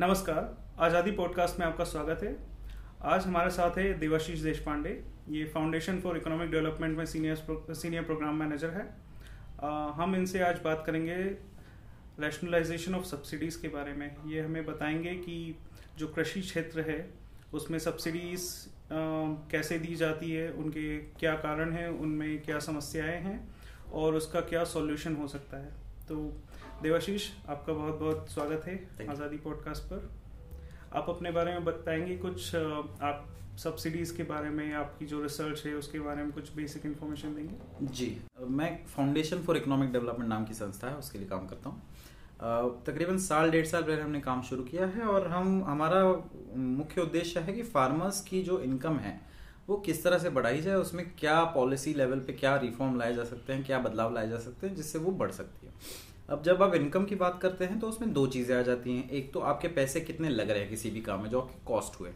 नमस्कार आज़ादी पॉडकास्ट में आपका स्वागत है। आज हमारे साथ है देवाशीष देश पांडे ये फाउंडेशन फॉर इकोनॉमिक डेवलपमेंट में सीनियर सीनियर प्रोग्राम मैनेजर है। आ, हम इनसे आज बात करेंगे रैशनलाइजेशन ऑफ़ सब्सिडीज़ के बारे में। ये हमें बताएँगे कि जो कृषि क्षेत्र है उसमें सब्सिडीज़ कैसे दी जाती है उनके क्या कारण हैं उनमें क्या समस्याएँ हैं और उसका क्या सॉल्यूशन हो सकता है। तो देवाशीष आपका बहुत बहुत स्वागत है आज़ादी पॉडकास्ट पर। आप अपने बारे में बताएँगे कुछ आप सब्सिडीज के बारे में आपकी जो रिसर्च है उसके बारे में कुछ बेसिक इन्फॉर्मेशन देंगे? जी मैं फाउंडेशन फॉर इकोनॉमिक डेवलपमेंट नाम की संस्था है उसके लिए काम करता हूँ। तकरीबन साल डेढ़ साल पहले हमने काम शुरू किया है और हम हमारा मुख्य उद्देश्य है कि फार्मर्स की जो इनकम है वो किस तरह से बढ़ाई जाए उसमें क्या पॉलिसी लेवल पे क्या रिफॉर्म लाए जा सकते हैं क्या बदलाव लाए जा सकते हैं जिससे वो बढ़ सकती है। अब जब आप इनकम की बात करते हैं तो उसमें दो चीज़ें आ जाती हैं। एक तो आपके पैसे कितने लग रहे हैं किसी भी काम में, जो आपके कॉस्ट हुए,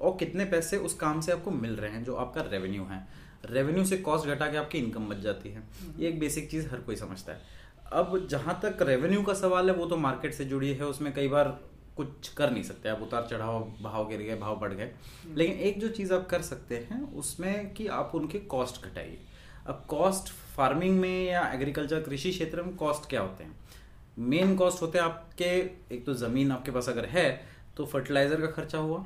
और कितने पैसे उस काम से आपको मिल रहे हैं, जो आपका रेवेन्यू है। रेवेन्यू से कॉस्ट घटा के आपकी इनकम बच जाती है। ये एक बेसिक चीज़ हर कोई समझता है। अब जहाँ तक रेवेन्यू का सवाल है, वो तो मार्केट से जुड़ी है, उसमें कई बार कुछ कर नहीं सकते। आप उतार चढ़ाव, भाव गिर गए, भाव बढ़ गए। लेकिन एक जो चीज़ आप कर सकते हैं, उसमें कि आप उनके कॉस्ट घटाइए। अब कॉस्ट फ़ार्मिंग में या एग्रीकल्चर कृषि क्षेत्र में कॉस्ट क्या होते हैं मेन कॉस्ट होते हैं आपके एक तो ज़मीन आपके पास अगर है तो फर्टिलाइज़र का खर्चा हुआ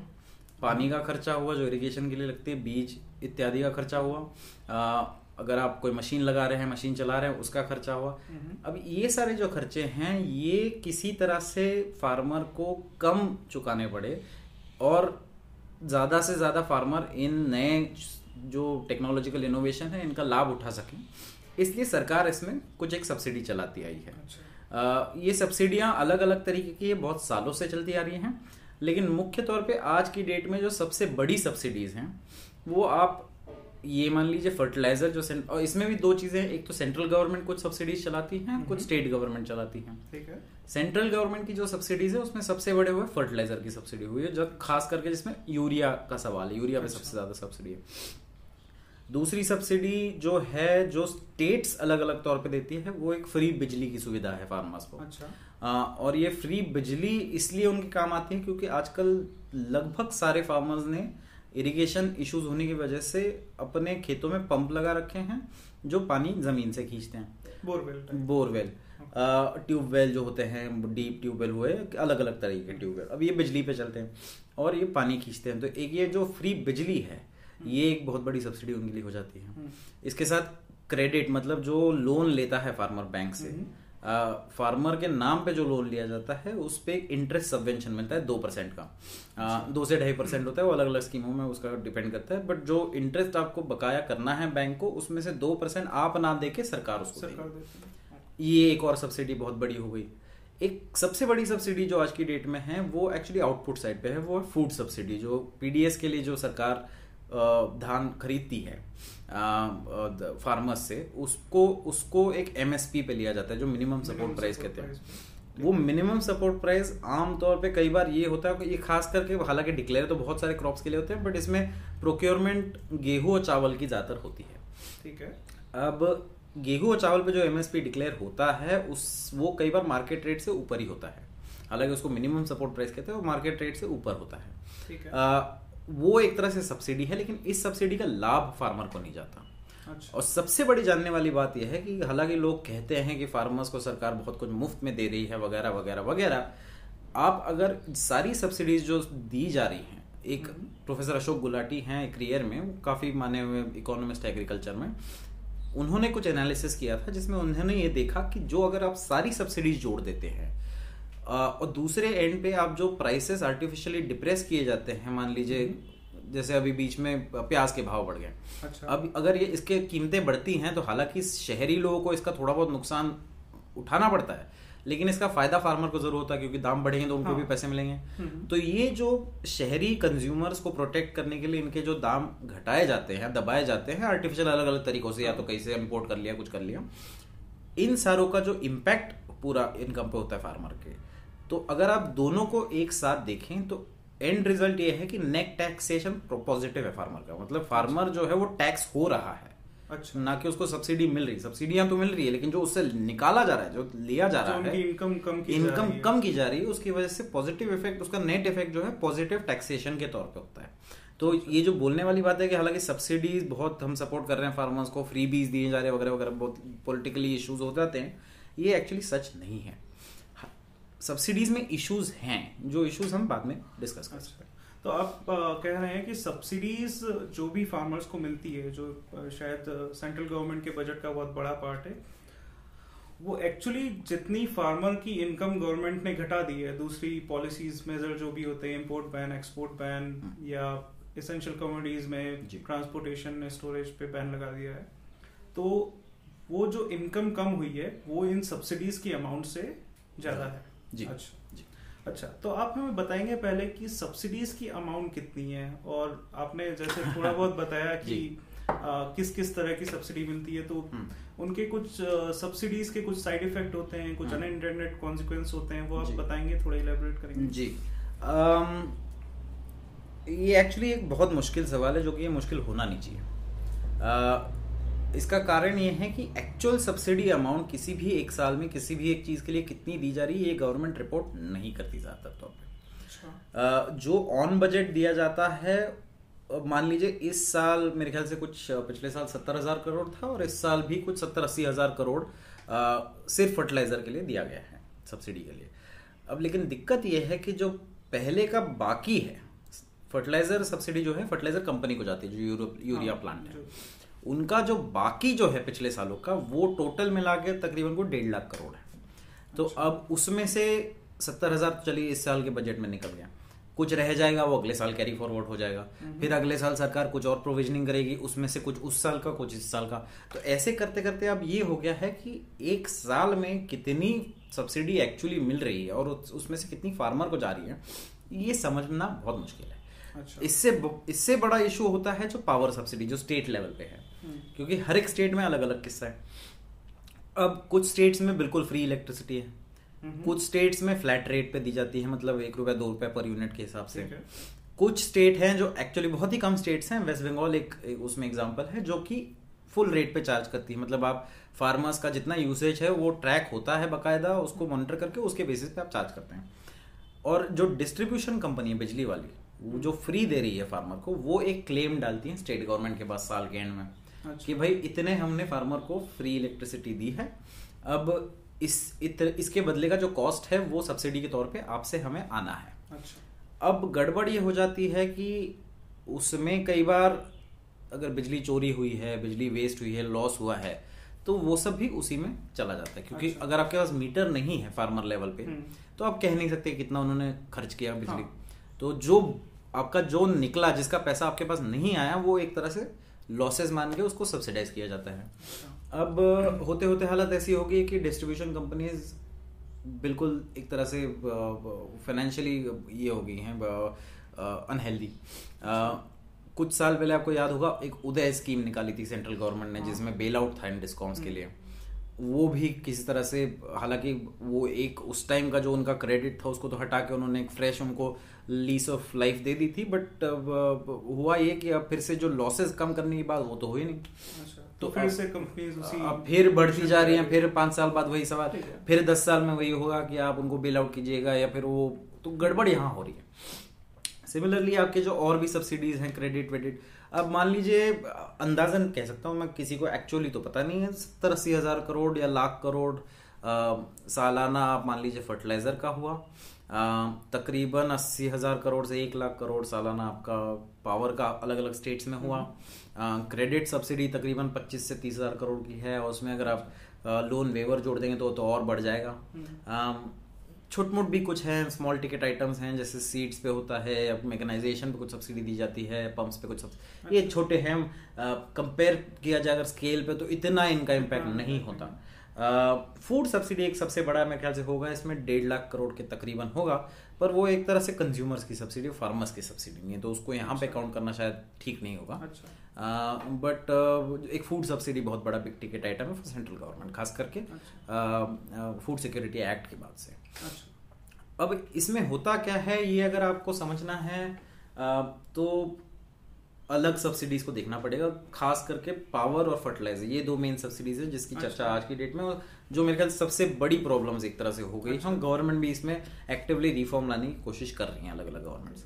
पानी का खर्चा हुआ जो इरिगेशन के लिए लगते हैं बीज इत्यादि का खर्चा हुआ आ, अगर आप कोई मशीन लगा रहे हैं मशीन चला रहे हैं उसका खर्चा हुआ हम्म। अब ये सारे जो खर्चे हैं ये किसी तरह से फार्मर को कम चुकाने पड़े और ज़्यादा से ज़्यादा फार्मर इन नए जो टेक्नोलॉजिकल इनोवेशन है इनका लाभ उठा सकें। इसलिए सरकार इसमें कुछ एक सब्सिडी चलाती आई है। अच्छा। ये सब्सिडियाँ अलग अलग तरीके की बहुत सालों से चलती आ रही हैं लेकिन मुख्य तौर पे आज की डेट में जो सबसे बड़ी सब्सिडीज हैं वो आप ये मान लीजिए फर्टिलाइज़र जो और इसमें भी दो चीज़ें हैं। एक तो सेंट्रल गवर्नमेंट कुछ सब्सिडीज चलाती हैं कुछ स्टेट हम्म। गवर्नमेंट चलाती हैं। ठीक है। सेंट्रल गवर्नमेंट की जो सब्सिडीज है उसमें सबसे बड़े हुए फर्टिलाइज़र की सब्सिडी हुई है जो खास करके जिसमें यूरिया का सवाल है। यूरिया पे अच्छा। सबसे ज़्यादा सब्सिडी है। दूसरी सब्सिडी जो है जो स्टेट्स अलग अलग तौर पे देती है वो एक फ्री बिजली की सुविधा है फार्मर्स को। अच्छा। आ, और ये फ्री बिजली इसलिए उनके काम आती है क्योंकि आजकल लगभग सारे फार्मर्स ने इरिगेशन इश्यूज़ होने की वजह से अपने खेतों में पंप लगा रखे हैं जो पानी ज़मीन से खींचते हैं। Borewell borewell. ट्यूबवेल जो होते हैं डीप ट्यूबवेल हुए अलग अलग तरीके के ट्यूबवेल। अब ये बिजली पे चलते हैं और ये पानी खींचते हैं। तो एक ये जो फ्री बिजली है ये एक बहुत बड़ी सब्सिडी उनके लिए हो जाती है हम्म। इसके साथ क्रेडिट मतलब जो लोन लेता है फार्मर बैंक से आ, हम्म। फार्मर के नाम पे जो लोन लिया जाता है उस पर इंटरेस्ट सबवेंशन मिलता है दो परसेंट का आ, अच्छा। दो से ढाई परसेंट होता है वो अलग अलग स्कीमों में उसका डिपेंड करता है बट जो इंटरेस्ट आपको बकाया करना है बैंक को उसमें से दो परसेंट आप ना दे के सरकार उसको सरकार ये एक और सब्सिडी बहुत बड़ी हो गई एक सबसे बड़ी सब्सिडी जो आज की डेट में है वो एक्चुअली आउटपुट साइड पे है वो है फ़ूड सब्सिडी जो पीडीएस के लिए जो सरकार धान खरीदती है फार्मर्स से उसको उसको एक एमएसपी पे लिया जाता है जो मिनिमम सपोर्ट प्राइस कहते हैं। वो मिनिमम सपोर्ट प्राइस आमतौर पे कई बार ये होता है कि ये खास करके हालाँकि डिक्लेयर तो बहुत सारे क्रॉप्स के लिए होते हैं बट इसमें प्रोक्योरमेंट गेहूँ और चावल की ज़्यादातर होती है। ठीक है। अब गेहूँ और चावल पे जो एमएसपी डिक्लेयर होता है उस वो कई बार मार्केट रेट से ऊपर ही होता है। हालाँकि उसको मिनिमम सपोर्ट प्राइस कहते हैं वो मार्केट रेट से ऊपर होता है। ठीक है। वो एक तरह से सब्सिडी है लेकिन इस सब्सिडी का लाभ फार्मर को नहीं जाता अच्छा। और सबसे बड़ी जानने वाली बात यह है कि हालाँकि लोग कहते हैं कि फार्मर्स को सरकार बहुत कुछ मुफ़्त में दे रही है वगैरह वगैरह वगैरह आप अगर सारी सब्सिडीज जो दी जा रही हैं एक हम्म। प्रोफेसर अशोक गुलाटी हैं एक रियर में काफ़ी माने हुए इकोनॉमिस्ट एग्रीकल्चर में उन्होंने कुछ एनालिसिस किया था जिसमें उन्होंने ये देखा कि जो अगर आप सारी सब्सिडीज जोड़ देते हैं और दूसरे एंड पे आप जो प्राइसेस आर्टिफिशियली डिप्रेस किए जाते हैं मान लीजिए हम्म। जैसे अभी बीच में प्याज के भाव बढ़ गए अच्छा। अब अगर ये इसके कीमतें बढ़ती हैं तो हालाँकि शहरी लोगों को इसका थोड़ा बहुत नुकसान उठाना पड़ता है लेकिन इसका फ़ायदा फार्मर को ज़रूर होता है क्योंकि दाम बढ़ेंगे तो उनको हाँ। भी पैसे मिलेंगे हम्म। तो ये जो शहरी कंज्यूमर्स को प्रोटेक्ट करने के लिए इनके जो दाम घटाए जाते हैं दबाए जाते हैं आर्टिफिशियल अलग अलग तरीकों से या तो कहीं से इम्पोर्ट कर लिया कुछ कर लिया इन सारों का जो इम्पैक्ट पूरा इनकम पे होता है फार्मर के तो अगर आप दोनों को एक साथ देखें तो एंड रिज़ल्ट ये है कि नेट टैक्सेशन पॉजिटिव है फार्मर का। मतलब फार्मर जो है वो टैक्स हो रहा है। अच्छा। ना कि उसको सब्सिडी मिल रही सब्सिडियाँ तो मिल रही है लेकिन जो उससे निकाला जा रहा है जो लिया जा रहा है इनकम कम की जा इनकम रही है। कम की जा रही है उसकी वजह से पॉजिटिव इफ़ेक्ट उसका नेट इफ़ेक्ट जो है पॉजिटिव टैक्सेशन के तौर पे होता है। तो ये जो बोलने वाली बात है कि हालाँकि सब्सिडीज बहुत हम सपोर्ट कर रहे हैं फार्मर्स को फ्री बीज दिए जा रहे हैं वगैरह वगैरह बहुत पॉलिटिकली इश्यूज़ हो जाते हैं ये एक्चुअली सच नहीं है। सब्सिडीज में इश्यूज़ हैं जो इश्यूज़ हम बाद में डिस्कस कर सकते हैं। तो आप कह रहे हैं कि सब्सिडीज जो भी फार्मर्स को मिलती है जो शायद सेंट्रल गवर्नमेंट के बजट का बहुत बड़ा पार्ट है वो एक्चुअली जितनी फार्मर की इनकम गवर्नमेंट ने घटा दी है दूसरी पॉलिसीज़ मेजर जो भी होते हैं इंपोर्ट बैन एक्सपोर्ट बैन या इसेंशियल कमोडिटीज में। ट्रांसपोर्टेशन स्टोरेज पे बैन लगा दिया है तो वो जो इनकम कम हुई है वो इन सब्सिडीज की अमाउंट से ज़्यादा है। जी। अच्छा जी। अच्छा तो आप हमें बताएँगे पहले कि सब्सिडीज की अमाउंट कितनी है और आपने जैसे थोड़ा बहुत बताया कि आ, किस किस तरह की सब्सिडी मिलती है तो हम्म। उनके कुछ सब्सिडीज के कुछ साइड इफ़ेक्ट होते हैं कुछ हम्म। अनइंटेंडेड कॉन्सिक्वेंस होते हैं वो आप बताएँगे थोड़ा इलेबोरेट करेंगे। जी। अम, ये एक्चुअली एक बहुत मुश्किल सवाल है जो कि ये मुश्किल होना नहीं चाहिए। इसका कारण ये है कि एक्चुअल सब्सिडी अमाउंट किसी भी एक साल में किसी भी एक चीज़ के लिए कितनी दी जा रही है ये गवर्नमेंट रिपोर्ट नहीं करती ज़्यादातर तौर पे अच्छा। जो ऑन बजट दिया जाता है मान लीजिए इस साल मेरे ख्याल से कुछ पिछले साल सत्तर हज़ार करोड़ था और इस साल भी कुछ सत्तर अस्सी हज़ार करोड़ अ, सिर्फ़ फर्टिलाइज़र के लिए दिया गया है सब्सिडी के लिए। अब लेकिन दिक्कत यह है कि जो पहले का बाकी है फर्टिलाइज़र सब्सिडी जो है फर्टिलाइज़र कंपनी को जाती है जो यूरो यूरिया हाँ, प्लांट है। जो- उनका जो बाकी जो है पिछले सालों का वो टोटल मिला के तकरीबन को डेढ़ लाख करोड़ है। तो अब उसमें से सत्तर हज़ार तो चलिए इस साल के बजट में निकल गया। कुछ रह जाएगा वो अगले साल कैरी फॉरवर्ड हो जाएगा। फिर अगले साल सरकार कुछ और प्रोविजनिंग करेगी उसमें से कुछ उस साल का कुछ इस साल का। तो ऐसे करते करते अब ये हो गया है कि एक साल में कितनी सब्सिडी एक्चुअली मिल रही है और उसमें से कितनी फार्मर को जा रही है ये समझना बहुत मुश्किल है। अच्छा। इससे इससे बड़ा इशू होता है जो पावर सब्सिडी जो स्टेट लेवल पे है। हम्म, क्योंकि हर एक स्टेट में अलग अलग किस्सा है। अब कुछ स्टेट्स में बिल्कुल फ्री इलेक्ट्रिसिटी है। कुछ स्टेट्स में फ्लैट रेट पे दी जाती है मतलब एक रुपया दो रुपया पर यूनिट के हिसाब से। कुछ स्टेट हैं जो एक्चुअली बहुत ही कम स्टेट्स हैं। वेस्ट बंगाल एक, एक उसमें एग्जांपल है जो कि फुल रेट पे चार्ज करती है। मतलब आप फार्मर्स का जितना यूसेज है वो ट्रैक होता है बकायदा उसको मॉनिटर करके उसके बेसिस पे आप चार्ज करते हैं। और जो डिस्ट्रीब्यूशन कंपनी है बिजली वाली वो जो फ्री दे रही है फार्मर को वो एक क्लेम डालती है स्टेट गवर्नमेंट के पास साल के एंड में। अच्छा कि भाई इतने हमने फार्मर को फ्री इलेक्ट्रिसिटी दी है अब इस इत, इसके बदले का जो कॉस्ट है वो सब्सिडी के तौर पे आपसे हमें आना है अच्छा अब गड़बड़ ये हो जाती है कि उसमें कई बार अगर बिजली चोरी हुई है बिजली वेस्ट हुई है लॉस हुआ है तो वो सब भी उसी में चला जाता है क्योंकि अच्छा। अगर आपके पास मीटर नहीं है फार्मर लेवल पे हम्म। तो आप कह नहीं सकते कितना उन्होंने खर्च किया बिजली हाँ। तो जो आपका जो निकला जिसका पैसा आपके पास नहीं आया वो एक तरह से लॉसेस मान के उसको सब्सिडाइज किया जाता है। अच्छा। अब होते होते हालत ऐसी होगी कि डिस्ट्रीब्यूशन कंपनीज़ बिल्कुल एक तरह से फाइनेंशियली ये हो गई हैं अनहेल्दी कुछ साल पहले आपको याद होगा एक उदय स्कीम निकाली थी सेंट्रल गवर्नमेंट ने हाँ। जिसमें बेल आउट था इन डिस्काउंट्स के लिए। वो भी किसी तरह से हालाँकि वो एक उस टाइम का जो उनका क्रेडिट था उसको तो हटा के उन्होंने एक फ्रेश उनको लीस ऑफ़ लाइफ दे दी थी बट हुआ ये कि अब फिर से जो लॉसेस कम करने की बात वो तो हुई नहीं। अच्छा तो तो फिर से कंपनीज़ उसी अब फिर बढ़ती जा रही हैं फिर पाँच साल बाद वही सवाल फिर दस साल में वही होगा कि आप उनको बेल आउट कीजिएगा या फिर वो तो गड़बड़ यहाँ हो रही है। सिमिलरली आपके जो और भी सब्सिडीज हैं क्रेडिट वेडिट अब मान लीजिए अंदाजन कह सकता हूँ मैं किसी को एक्चुअली तो पता नहीं है सत्तर अस्सी हज़ार करोड़ या लाख करोड़ सालाना आप मान लीजिए फर्टिलाइज़र का हुआ तकरीबन अस्सी हज़ार करोड़ से एक लाख करोड़ सालाना आपका पावर का अलग अलग स्टेट्स में हुआ। क्रेडिट सब्सिडी तकरीबन 25 से तीस हज़ार करोड़ की है और उसमें अगर आप लोन वेवर जोड़ देंगे तो तो और बढ़ जाएगा। अम, छोट मोट भी कुछ है स्मॉल टिकट आइटम्स हैं जैसे सीट्स पे होता है या मैकेनाइजेशन पे कुछ सब्सिडी दी जाती है पंप्स पे कुछ सब्सिडी ये छोटे हैं कंपेयर किया जाए अगर स्केल पे तो इतना इनका इम्पैक्ट हाँ, नहीं होता। फ़ूड सब्सिडी एक सबसे बड़ा मेरे ख्याल से होगा इसमें डेढ़ लाख करोड़ के तकरीबन होगा पर वो एक तरह से कंज्यूमर्स की सब्सिडी फार्मर्स की सब्सिडी नहीं है तो उसको यहाँ पे काउंट करना शायद ठीक नहीं होगा। अच्छा। बट एक फ़ूड सब्सिडी बहुत बड़ा बिग टिकट आइटम है सेंट्रल गवर्नमेंट खास करके फ़ूड सिक्योरिटी एक्ट के बाद से। अच्छा अब इसमें होता क्या है ये अगर आपको समझना है तो अलग सब्सिडीज को देखना पड़ेगा खास करके पावर और फर्टिलाइज़र ये दो मेन सब्सिडीज है जिसकी अच्छा। चर्चा आज की डेट में और जो मेरे ख्याल सबसे बड़ी प्रॉब्लम्स एक तरह से हो गई अच्छा। हम गवर्नमेंट भी इसमें एक्टिवली रिफॉर्म लाने की कोशिश कर रही हैं अलग अलग गवर्नमेंट्स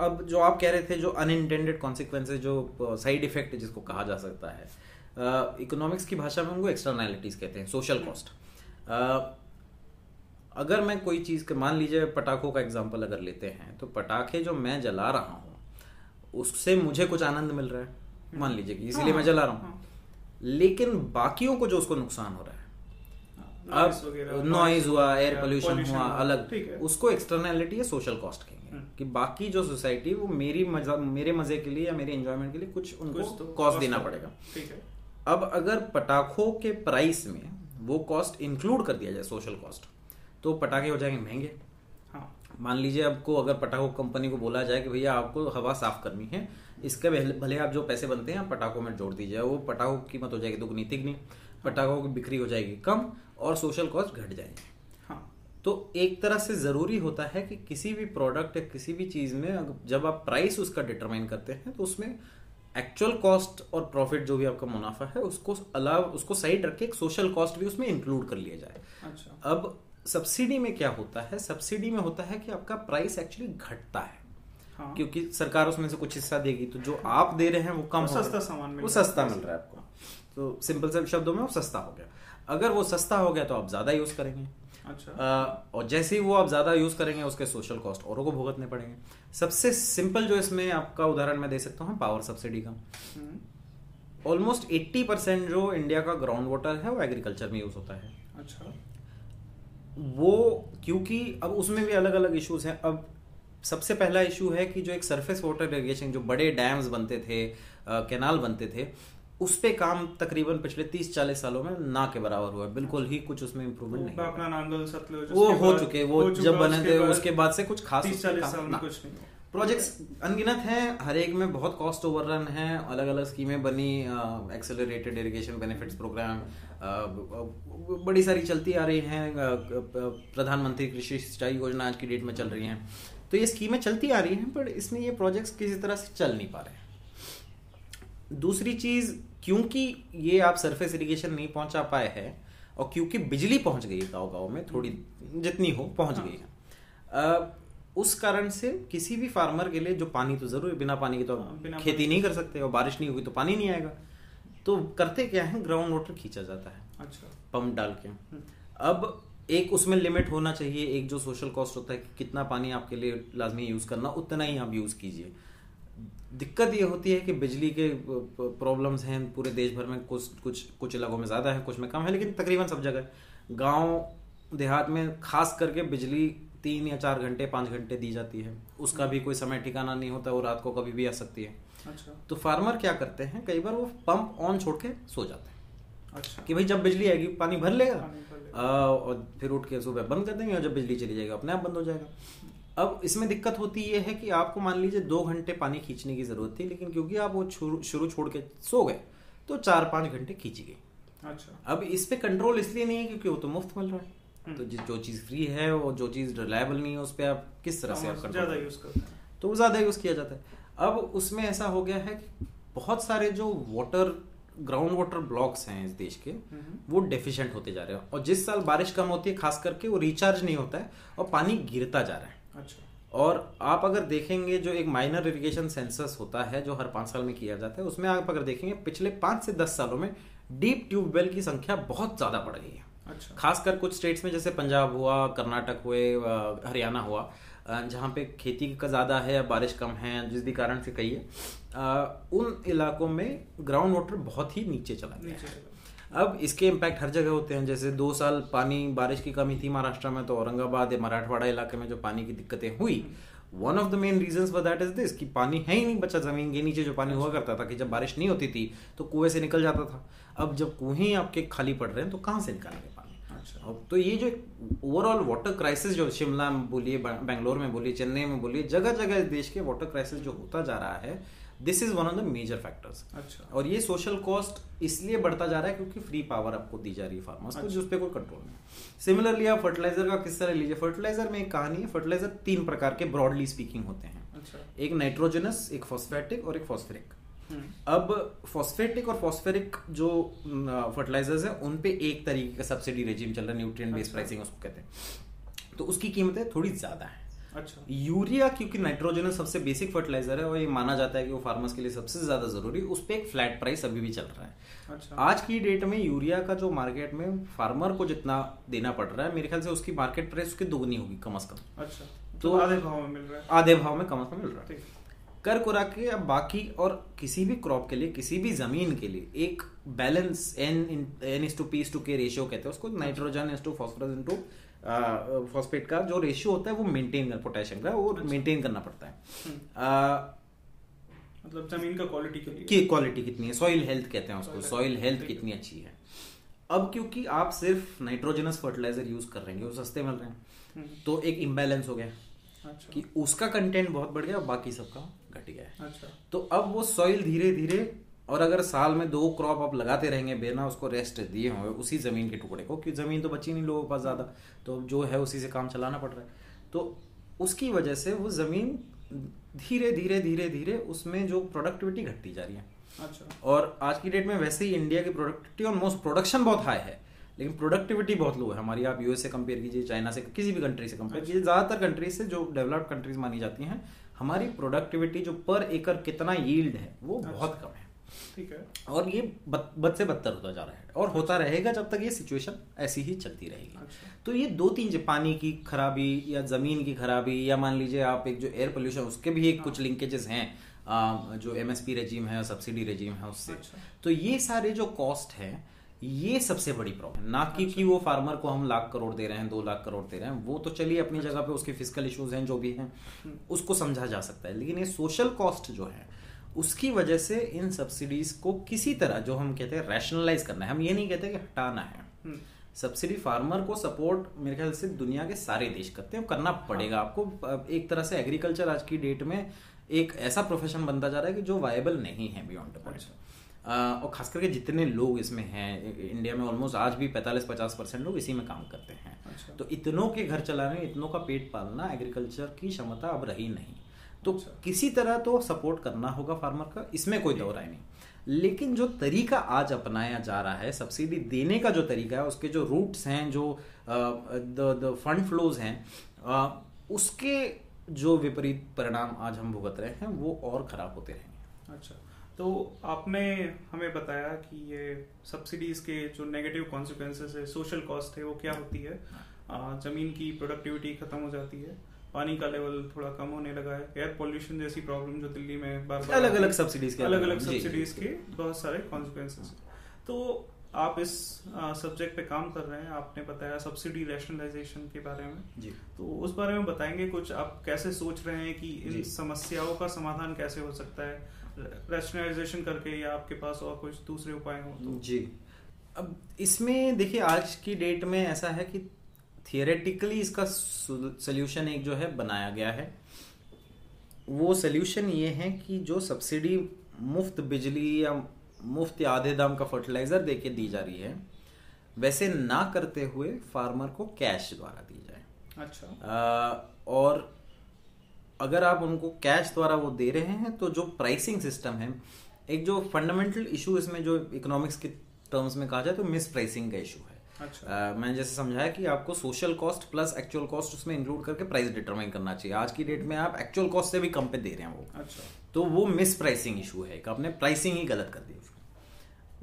अब जो आप कह रहे थे जो अनइंटेंडेड कॉन्सिक्वेंसेज जो साइड इफ़ेक्ट जिसको कहा जा सकता है इकोनॉमिक्स की भाषा में उनको एक्सटर्नैलिटीज कहते हैं सोशल कॉस्ट अगर मैं कोई चीज़ के मान लीजिए पटाखों का एग्ज़ाम्पल अगर लेते हैं तो पटाखे जो मैं जला रहा हूँ उससे मुझे कुछ आनंद मिल रहा है। मान लीजिए कि इसीलिए मैं जला रहा हूँ। लेकिन बाकियों को जो उसको नुकसान हो रहा है अब नॉइज़ हुआ एयर पोल्यूशन हुआ अलग। उसको एक्सटर्नैलिटी या सोशल कॉस्ट कहेंगे हम्म। कि बाकी जो सोसाइटी वो मेरी मज़ा मेरे मज़े के लिए या मेरे एंजॉयमेंट के लिए कुछ उनको तो कॉस्ट देना पड़ेगा। अब अगर पटाखों के प्राइस में वो कॉस्ट इंक्लूड कर दिया जाए सोशल कॉस्ट तो पटाखे हो जाएँगे महँगे। हाँ। मान लीजिए आपको अगर पटाखों कंपनी को बोला जाए कि भैया आपको हवा साफ़ करनी है इसके भले आप जो पैसे बनते हैं आप पटाखों में जोड़ दीजिए। वो पटाखों की कीमत हो जाएगी दुगनी तिगनी पटाखों की बिक्री हो जाएगी कम और सोशल कॉस्ट घट जाएँगे। हाँ। तो एक तरह से ज़रूरी होता है कि किसी भी प्रोडक्ट या किसी भी चीज़ में जब आप प्राइस उसका डिटरमाइन करते हैं तो उसमें एक्चुअल कॉस्ट और प्रॉफिट जो भी आपका मुनाफा है उसको अलाव उसको साइड रख के एक सोशल कॉस्ट भी उसमें इंक्लूड कर लिया जाए। अच्छा। अब सब्सिडी में क्या होता है? सब्सिडी में होता है कि आपका प्राइस एक्चुअली घटता है। हाँ। क्योंकि सरकार उसमें से कुछ हिस्सा देगी तो जो आप दे रहे हैं वो कम सस्ता सामान मिल वो सस्ता मिल रहा है आपको। तो सिंपल से शब्दों में वो सस्ता हो गया। अगर वो सस्ता हो गया तो आप ज़्यादा यूज़ करेंगे। अच्छा। अ, और जैसे ही वो आप ज़्यादा यूज़ करेंगे उसके सोशल कॉस्ट औरों को भुगतने पड़ेंगे। सबसे सिंपल जो इसमें आपका उदाहरण मैं दे सकता हूँ पावर सब्सिडी का। ऑलमोस्ट 80 परसेंट जो इंडिया का ग्राउंड वाटर है वो एग्रीकल्चर में यूज़ होता है। अच्छा। वो क्योंकि अब उसमें भी अलग अलग इश्यूज़ हैं अब सबसे पहला इशू है कि जो एक सरफेस वाटर इरीगेशन जो बड़े डैम्स बनते थे कैनाल बनते थे उस पे काम तकरीबन पिछले 30-40 सालों में ना के बराबर हुआ बिल्कुल ही कुछ उसमें इम्प्रूवमेंट नहीं अपना नांगल सतलुज वो हो चुके वो हो जब बने थे उसके बाद से कुछ खास 30 40 काम- साल में। कुछ नहीं। प्रोजेक्ट्स अनगिनत हैं हर एक में बहुत कॉस्ट ओवररन है अलग अलग स्कीमें बनी एक्सेलरेटेड इरिगेशन बेनिफिट्स प्रोग्राम बड़ी सारी चलती आ रही हैं प्रधानमंत्री कृषि सिंचाई योजना आज की डेट में चल रही हैं। तो ये स्कीमें चलती आ रही हैं पर इसमें ये प्रोजेक्ट्स किसी तरह से चल नहीं पा रहे हैं। दूसरी चीज़ क्योंकि ये आप सरफेस इरिगेशन नहीं पहुँचा पाए हैं और क्योंकि बिजली पहुँच गई है गाँव गाँव में थोड़ी जितनी हो पहुँच गई है। उस कारण से किसी भी फार्मर के लिए जो पानी तो ज़रूर बिना पानी के तो हाँ, खेती नहीं कर सकते और बारिश नहीं होगी तो पानी नहीं आएगा। तो करते क्या है? ग्राउंड वाटर खींचा जाता है। अच्छा। पंप डाल के। हम्म। अब एक उसमें लिमिट होना चाहिए एक जो सोशल कॉस्ट होता है कि कितना पानी आपके लिए लाजमी यूज़ करना उतना ही आप यूज़ कीजिए। दिक्कत ये होती है कि बिजली के प्रॉब्लम्स हैं पूरे देश भर में कुछ कुछ कुछ इलाकों में ज़्यादा है कुछ में कम है लेकिन तकरीबन सब जगह गाँव देहात में खास करके बिजली तीन या चार घंटे पाँच घंटे दी जाती है। उसका भी कोई समय ठिकाना नहीं होता वो रात को कभी भी आ सकती है। अच्छा। तो फार्मर क्या करते हैं? कई बार वो पंप ऑन छोड़ के सो जाते हैं। अच्छा। कि भाई जब बिजली आएगी पानी भर लेगा। आ, और फिर उठ के सुबह बंद कर देंगे और जब बिजली चली जाएगी अपने आप बंद हो जाएगा। अब इसमें दिक्कत होती ये है कि आपको मान लीजिए दो घंटे पानी खींचने की ज़रूरत थी लेकिन क्योंकि आप वो शुरू छोड़ के सो गए तो चार पाँच घंटे खींची गई। अच्छा। अब इस पे कंट्रोल इसलिए नहीं है क्योंकि वो तो मुफ़्त मिल रहा है। हम्म। तो जि- जो चीज़ फ्री है और जो चीज़ रिलायबल नहीं है उस पर आप किस तरह से आप ज़्यादा यूज़ करते हैं। तो वो ज़्यादा यूज़ किया जाता है। अब उसमें ऐसा हो गया है कि बहुत सारे जो वाटर ग्राउंड वाटर ब्लॉक्स हैं इस देश के हम्म। वो डेफिशिएंट होते जा रहे हैं। और जिस साल बारिश कम होती है खास करके वो रिचार्ज नहीं होता है और पानी गिरता जा रहा है। अच्छा। और आप अगर देखेंगे जो एक माइनर इरिगेशन सेंसस होता है जो हर पाँच साल में किया जाता है उसमें आप अगर देखेंगे पिछले पाँच से दस सालों में डीप ट्यूबवेल की संख्या बहुत ज़्यादा बढ़ गई है। अच्छा। खासकर कुछ स्टेट्स में जैसे पंजाब हुआ कर्नाटक हुए हरियाणा हुआ जहाँ पे खेती का ज़्यादा है या बारिश कम है जिस भी कारण से कहिए अ, उन इलाकों में ग्राउंड वाटर बहुत ही नीचे चला गया नीचे चला अब इसके इम्पैक्ट हर जगह होते हैं जैसे दो साल पानी बारिश की कमी थी महाराष्ट्र में तो औरंगाबाद या मराठवाड़ा इलाके में जो पानी की दिक्कतें हुई one of the main reason for that is this कि पानी है ही नहीं बचा ज़मीन के नीचे जो पानी हुआ करता था कि जब बारिश नहीं होती थी तो कुएँ से निकल जाता था। अब जब कुएँ आपके खाली पड़ रहे हैं तो कहाँ से निकालेंगे पानी? अच्छा। अब तो ये जो ओवरऑल वाटर क्राइसिस जो शिमला में बोलिए बेंगलोर में बोलिए चेन्नई में बोलिए जगह जगह देश के वाटर क्राइसिस जो होता जा रहा है this is one of the major factors अच्छा। और ये सोशल कॉस्ट इसलिए बढ़ता जा रहा है क्योंकि फ्री पावर आपको दी जा रही है फार्मर्स को अच्छा। जिस पे कोई कंट्रोल नहीं। सिमिलरली आप फर्टिलाइज़र का किस्सा ले लीजिए फर्टिलाइज़र में एक कहानी है फर्टिलाइज़र तीन प्रकार के ब्रॉडली स्पीकिंग होते हैं। अच्छा। एक नाइट्रोजनस एक फॉस्फेटिक और एक फॉस्फेरिक अब फॉस्फेटिक और फॉस्फेरिक जो फर्टिलाइजर्स है उन पे एक तरीके का सब्सिडी रेजिम चल रहा है न्यूट्रिएंट बेस्ड। प्राइसिंग उसको कहते हैं। तो उसकी कीमतें थोड़ी ज़्यादा है। अच्छा। यूरिया क्योंकि नाइट्रोजन सबसे बेसिक फर्टिलाइज़र है और ये माना जाता है कि वो फार्मर्स के लिए सबसे ज़्यादा ज़रूरी उस पर एक फ्लैट प्राइस अभी भी चल रहा है। अच्छा। आज की डेट में यूरिया का जो मार्केट में फार्मर को जितना देना पड़ रहा है मेरे ख्याल से उसकी मार्केट प्राइस उसकी दोगुनी होगी कम से कम। अच्छा। तो- तो आधे भाव में मिल रहा है। आधे भाव में कम से कम मिल रहा है। कर कुरा के अब बाकी और किसी भी क्रॉप के लिए किसी भी ज़मीन के लिए एक balance N N is to P to K ratio कहते हैं उसको nitrogen is to phosphorus into phosphate का जो रेशियो होता है वो मेंटेन कर पोटेशियम का वो अच्छा। मेंटेन करना पड़ता है। हम्म, आ, मतलब ज़मीन का क्वालिटी की क्वालिटी कितनी है? सॉइल हेल्थ कहते हैं उसको। सॉइल हेल्थ कितनी अच्छी है। अब क्योंकि आप सिर्फ़ नाइट्रोजनस फर्टिलाइज़र यूज़ कर रहे हैं वो सस्ते मिल रहे हैं हम्म, तो एक इम्बैलेंस हो गया अच्छा। कि उसका कंटेंट बहुत बढ़ गया बाकी सबका घट गया है। अच्छा। तो अब वो सॉइल धीरे धीरे और अगर साल में दो क्रॉप आप लगाते रहेंगे बिना उसको रेस्ट दिए हुए उसी ज़मीन के टुकड़े को कि ज़मीन तो बची नहीं लोगों के पास ज़्यादा तो जो है उसी से काम चलाना पड़ रहा है। तो उसकी वजह से वो ज़मीन धीरे धीरे धीरे धीरे उसमें जो प्रोडक्टिविटी घटती जा रही है। अच्छा। और आज की डेट में वैसे ही इंडिया की प्रोडक्टिविटी और मोस्ट प्रोडक्शन बहुत हाई है लेकिन प्रोडक्टिविटी बहुत लो है। हमारी आप यूएस से कंपेयर कीजिए चाइना से किसी भी कंट्री से कंपेयर कीजिए ज़्यादातर कंट्रीज़ से जो डेवलप्ड कंट्रीज़ मानी जाती हैं हमारी प्रोडक्टिविटी जो पर एकड़ कितना यील्ड है वो अच्छा। बहुत कम है। ठीक है। और ये बद, बद से बदतर होता जा रहा है और होता रहेगा जब तक ये सिचुएशन ऐसी ही चलती रहेगी। अच्छा। तो ये दो तीन जो पानी की खराबी या ज़मीन की खराबी या मान लीजिए आप एक जो एयर पोल्यूशन उसके भी एक कुछ लिंकेजेस हैं आ, जो एमएसपी रेजीम है सब्सिडी रेजीम है उससे। अच्छा। तो ये सारे जो कॉस्ट है ये सबसे बड़ी प्रॉब्लम ना कि कि वो फार्मर को हम लाख करोड़ दे रहे हैं दो लाख करोड़ दे रहे हैं वो तो चलिए अपनी जगह पे उसके फ़िज़िकल इश्यूज़ हैं जो भी हैं उसको समझा जा सकता है। लेकिन ये सोशल कॉस्ट जो है उसकी वजह से इन सब्सिडीज को किसी तरह जो हम कहते हैं रैशनलाइज करना है। हम ये नहीं कहते कि हटाना है। हम्म, सब्सिडी फार्मर को सपोर्ट मेरे ख्याल से दुनिया के सारे देश करते हैं करना पड़ेगा आपको। एक तरह से एग्रीकल्चर आज की डेट में एक ऐसा प्रोफेशन बनता जा रहा है कि जो वायबल नहीं है बियॉन्ड अच्छा। और खास करके जितने लोग इसमें हैं इंडिया में ऑलमोस्ट आज भी 45-50 परसेंट लोग इसी में काम करते हैं। अच्छा। तो इतनों के घर चलाने इतनों का पेट पालना एग्रीकल्चर की क्षमता अब रही नहीं। तो अच्छा। किसी तरह तो सपोर्ट करना होगा फार्मर का इसमें कोई दो राय नहीं। लेकिन जो तरीका आज अपनाया जा रहा है सब्सिडी देने का जो तरीका है उसके जो रूट्स हैं जो द फंड फ्लोज हैं उसके जो विपरीत परिणाम आज हम भुगत रहे हैं वो और खराब होते रहेंगे। अच्छा। तो आपने हमें बताया कि ये सब्सिडीज के जो नेगेटिव कॉन्सिक्वेंसेस है सोशल कॉस्ट है वो क्या होती है? ज़मीन की प्रोडक्टिविटी खत्म हो जाती है पानी का लेवल थोड़ा कम होने लगा है एयर पोल्यूशन जैसी प्रॉब्लम जो दिल्ली में बार बार अलग अलग सब्सिडीज के अलग अलग सब्सिडीज के बहुत सारे कॉन्सिक्वेंसेस तो आप इस सब्जेक्ट पे काम कर रहे हैं आपने बताया सब्सिडी रैशनलाइजेशन के बारे में। जी। तो उस बारे में बताएँगे कुछ आप कैसे सोच रहे हैं कि इन समस्याओं का समाधान कैसे हो सकता है? रैशनलाइजेशन करके या आपके पास और कुछ दूसरे उपाय हो तो? जी। अब इसमें देखिए आज की डेट में ऐसा है कि थियोरेटिकली इसका सोल्यूशन एक जो है बनाया गया है। वो सोल्यूशन ये है कि जो सब्सिडी मुफ़्त बिजली या मुफ़्त या आधे दाम का फर्टिलाइज़र दे के दी जा रही है वैसे ना करते हुए फार्मर को कैश द्वारा दी जाए। अच्छा। अ, और अगर आप उनको कैश द्वारा वो दे रहे हैं तो जो प्राइसिंग सिस्टम है एक जो फंडामेंटल इशू इसमें जो इकोनॉमिक्स के टर्म्स में कहा जाए तो मिस प्राइसिंग का इशू है। अच्छा। अ, मैंने जैसे समझाया कि आपको social cost plus actual cost उसमें इंक्लूड करके प्राइस डिटरमाइन करना चाहिए। आज की डेट में आप एक्चुअल कॉस्ट से भी कम पे दे रहे हैं वो। अच्छा। तो वो मिस प्राइसिंग इशू है आपने प्राइसिंग ही गलत कर दी उसको।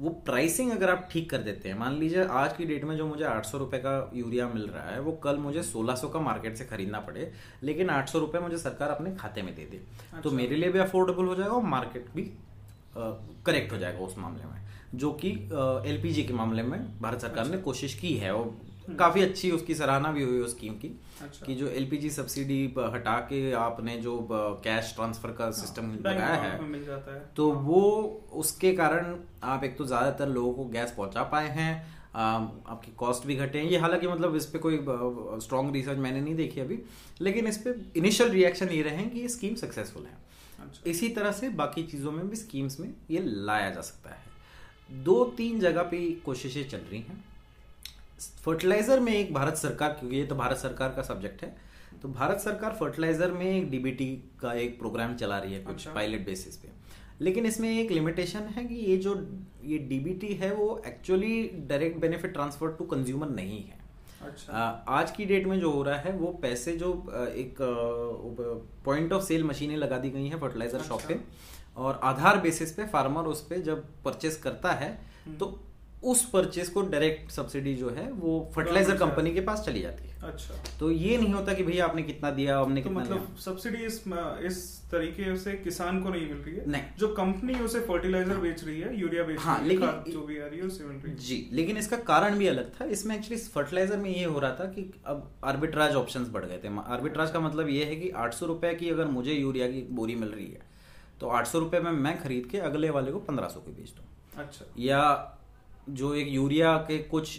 वो प्राइसिंग अगर आप ठीक कर देते हैं मान लीजिए आज की डेट में जो मुझे आठ सौ रुपए का यूरिया मिल रहा है वो कल मुझे सोलह सौ का मार्केट से खरीदना पड़े लेकिन आठ सौ रुपए मुझे सरकार अपने खाते में दे दे तो अच्छा। मेरे लिए भी अफोर्डेबल हो जाएगा और मार्केट भी करेक्ट हो जाएगा उस मामले में जो कि एलपीजी के मामले में भारत सरकार ने कोशिश की है और काफ़ी अच्छी उसकी सराहना भी हुई उस स्कीम की अच्छा। कि जो एलपीजी सब्सिडी हटा के आपने जो कैश ट्रांसफ़र का सिस्टम लगाया है मिल जाता है। तो वो उसके कारण आप एक तो ज़्यादातर लोगों को गैस पहुँचा पाए हैं आपकी कॉस्ट भी घटे हैं। ये हालाँकि मतलब इस पर कोई स्ट्रॉन्ग रिसर्च मैंने नहीं देखी अभी लेकिन इस पे इनिशियल रिएक्शन ये रहे हैं कि ये स्कीम सक्सेसफुल है। अच्छा। इसी तरह से बाकी चीज़ों में भी स्कीम्स में ये लाया जा सकता है। दो तीन जगह पे कोशिशें चल रही हैं। फर्टिलाइज़र में एक भारत सरकार क्योंकि ये तो भारत सरकार का सब्जेक्ट है तो भारत सरकार फर्टिलाइज़र में एक डीबीटी का एक प्रोग्राम चला रही है कुछ अच्छा। पायलट बेसिस पे लेकिन इसमें एक लिमिटेशन है कि ये जो ये डीबीटी है वो actually direct benefit transfer to consumer नहीं है अच्छा आ, आज की डेट में जो हो रहा है वो पैसे जो एक पॉइंट ऑफ़ सेल मशीनें लगा दी गई हैं फर्टिलाइज़र अच्छा। शॉप। पे और आधार बेसिस पे फार्मर उस पर जब परचेस करता है हम्म। तो उस परचेज को डायरेक्ट सब्सिडी जो है वो फर्टिलाइज़र कंपनी के पास चली जाती है। अच्छा। तो ये नहीं होता कि भैया आपने कितना दिया हमने तो कितना मतलब सब्सिडी इस इस तरीके से किसान को नहीं मिल रही है? नहीं। जो कंपनी उसे फर्टिलाइज़र बेच रही है यूरिया बेच हाँ, रही है लेकिन- जो भी आ रही है उसे मिल रही है जी लेकिन इसका कारण भी अलग था। इसमें एक्चुअली फर्टिलाइज़र में ये हो रहा था कि अब आर्बिट्राज ऑप्शंस बढ़ गए थे। आर्बिट्राज का मतलब ये है कि आठ सौ रुपए की अगर मुझे यूरिया की बोरी मिल रही है तो आठ सौ रुपए में मैं खरीद के अगले वाले को पंद्रह सौ की बेच दूँ। अच्छा। या जो एक यूरिया के कुछ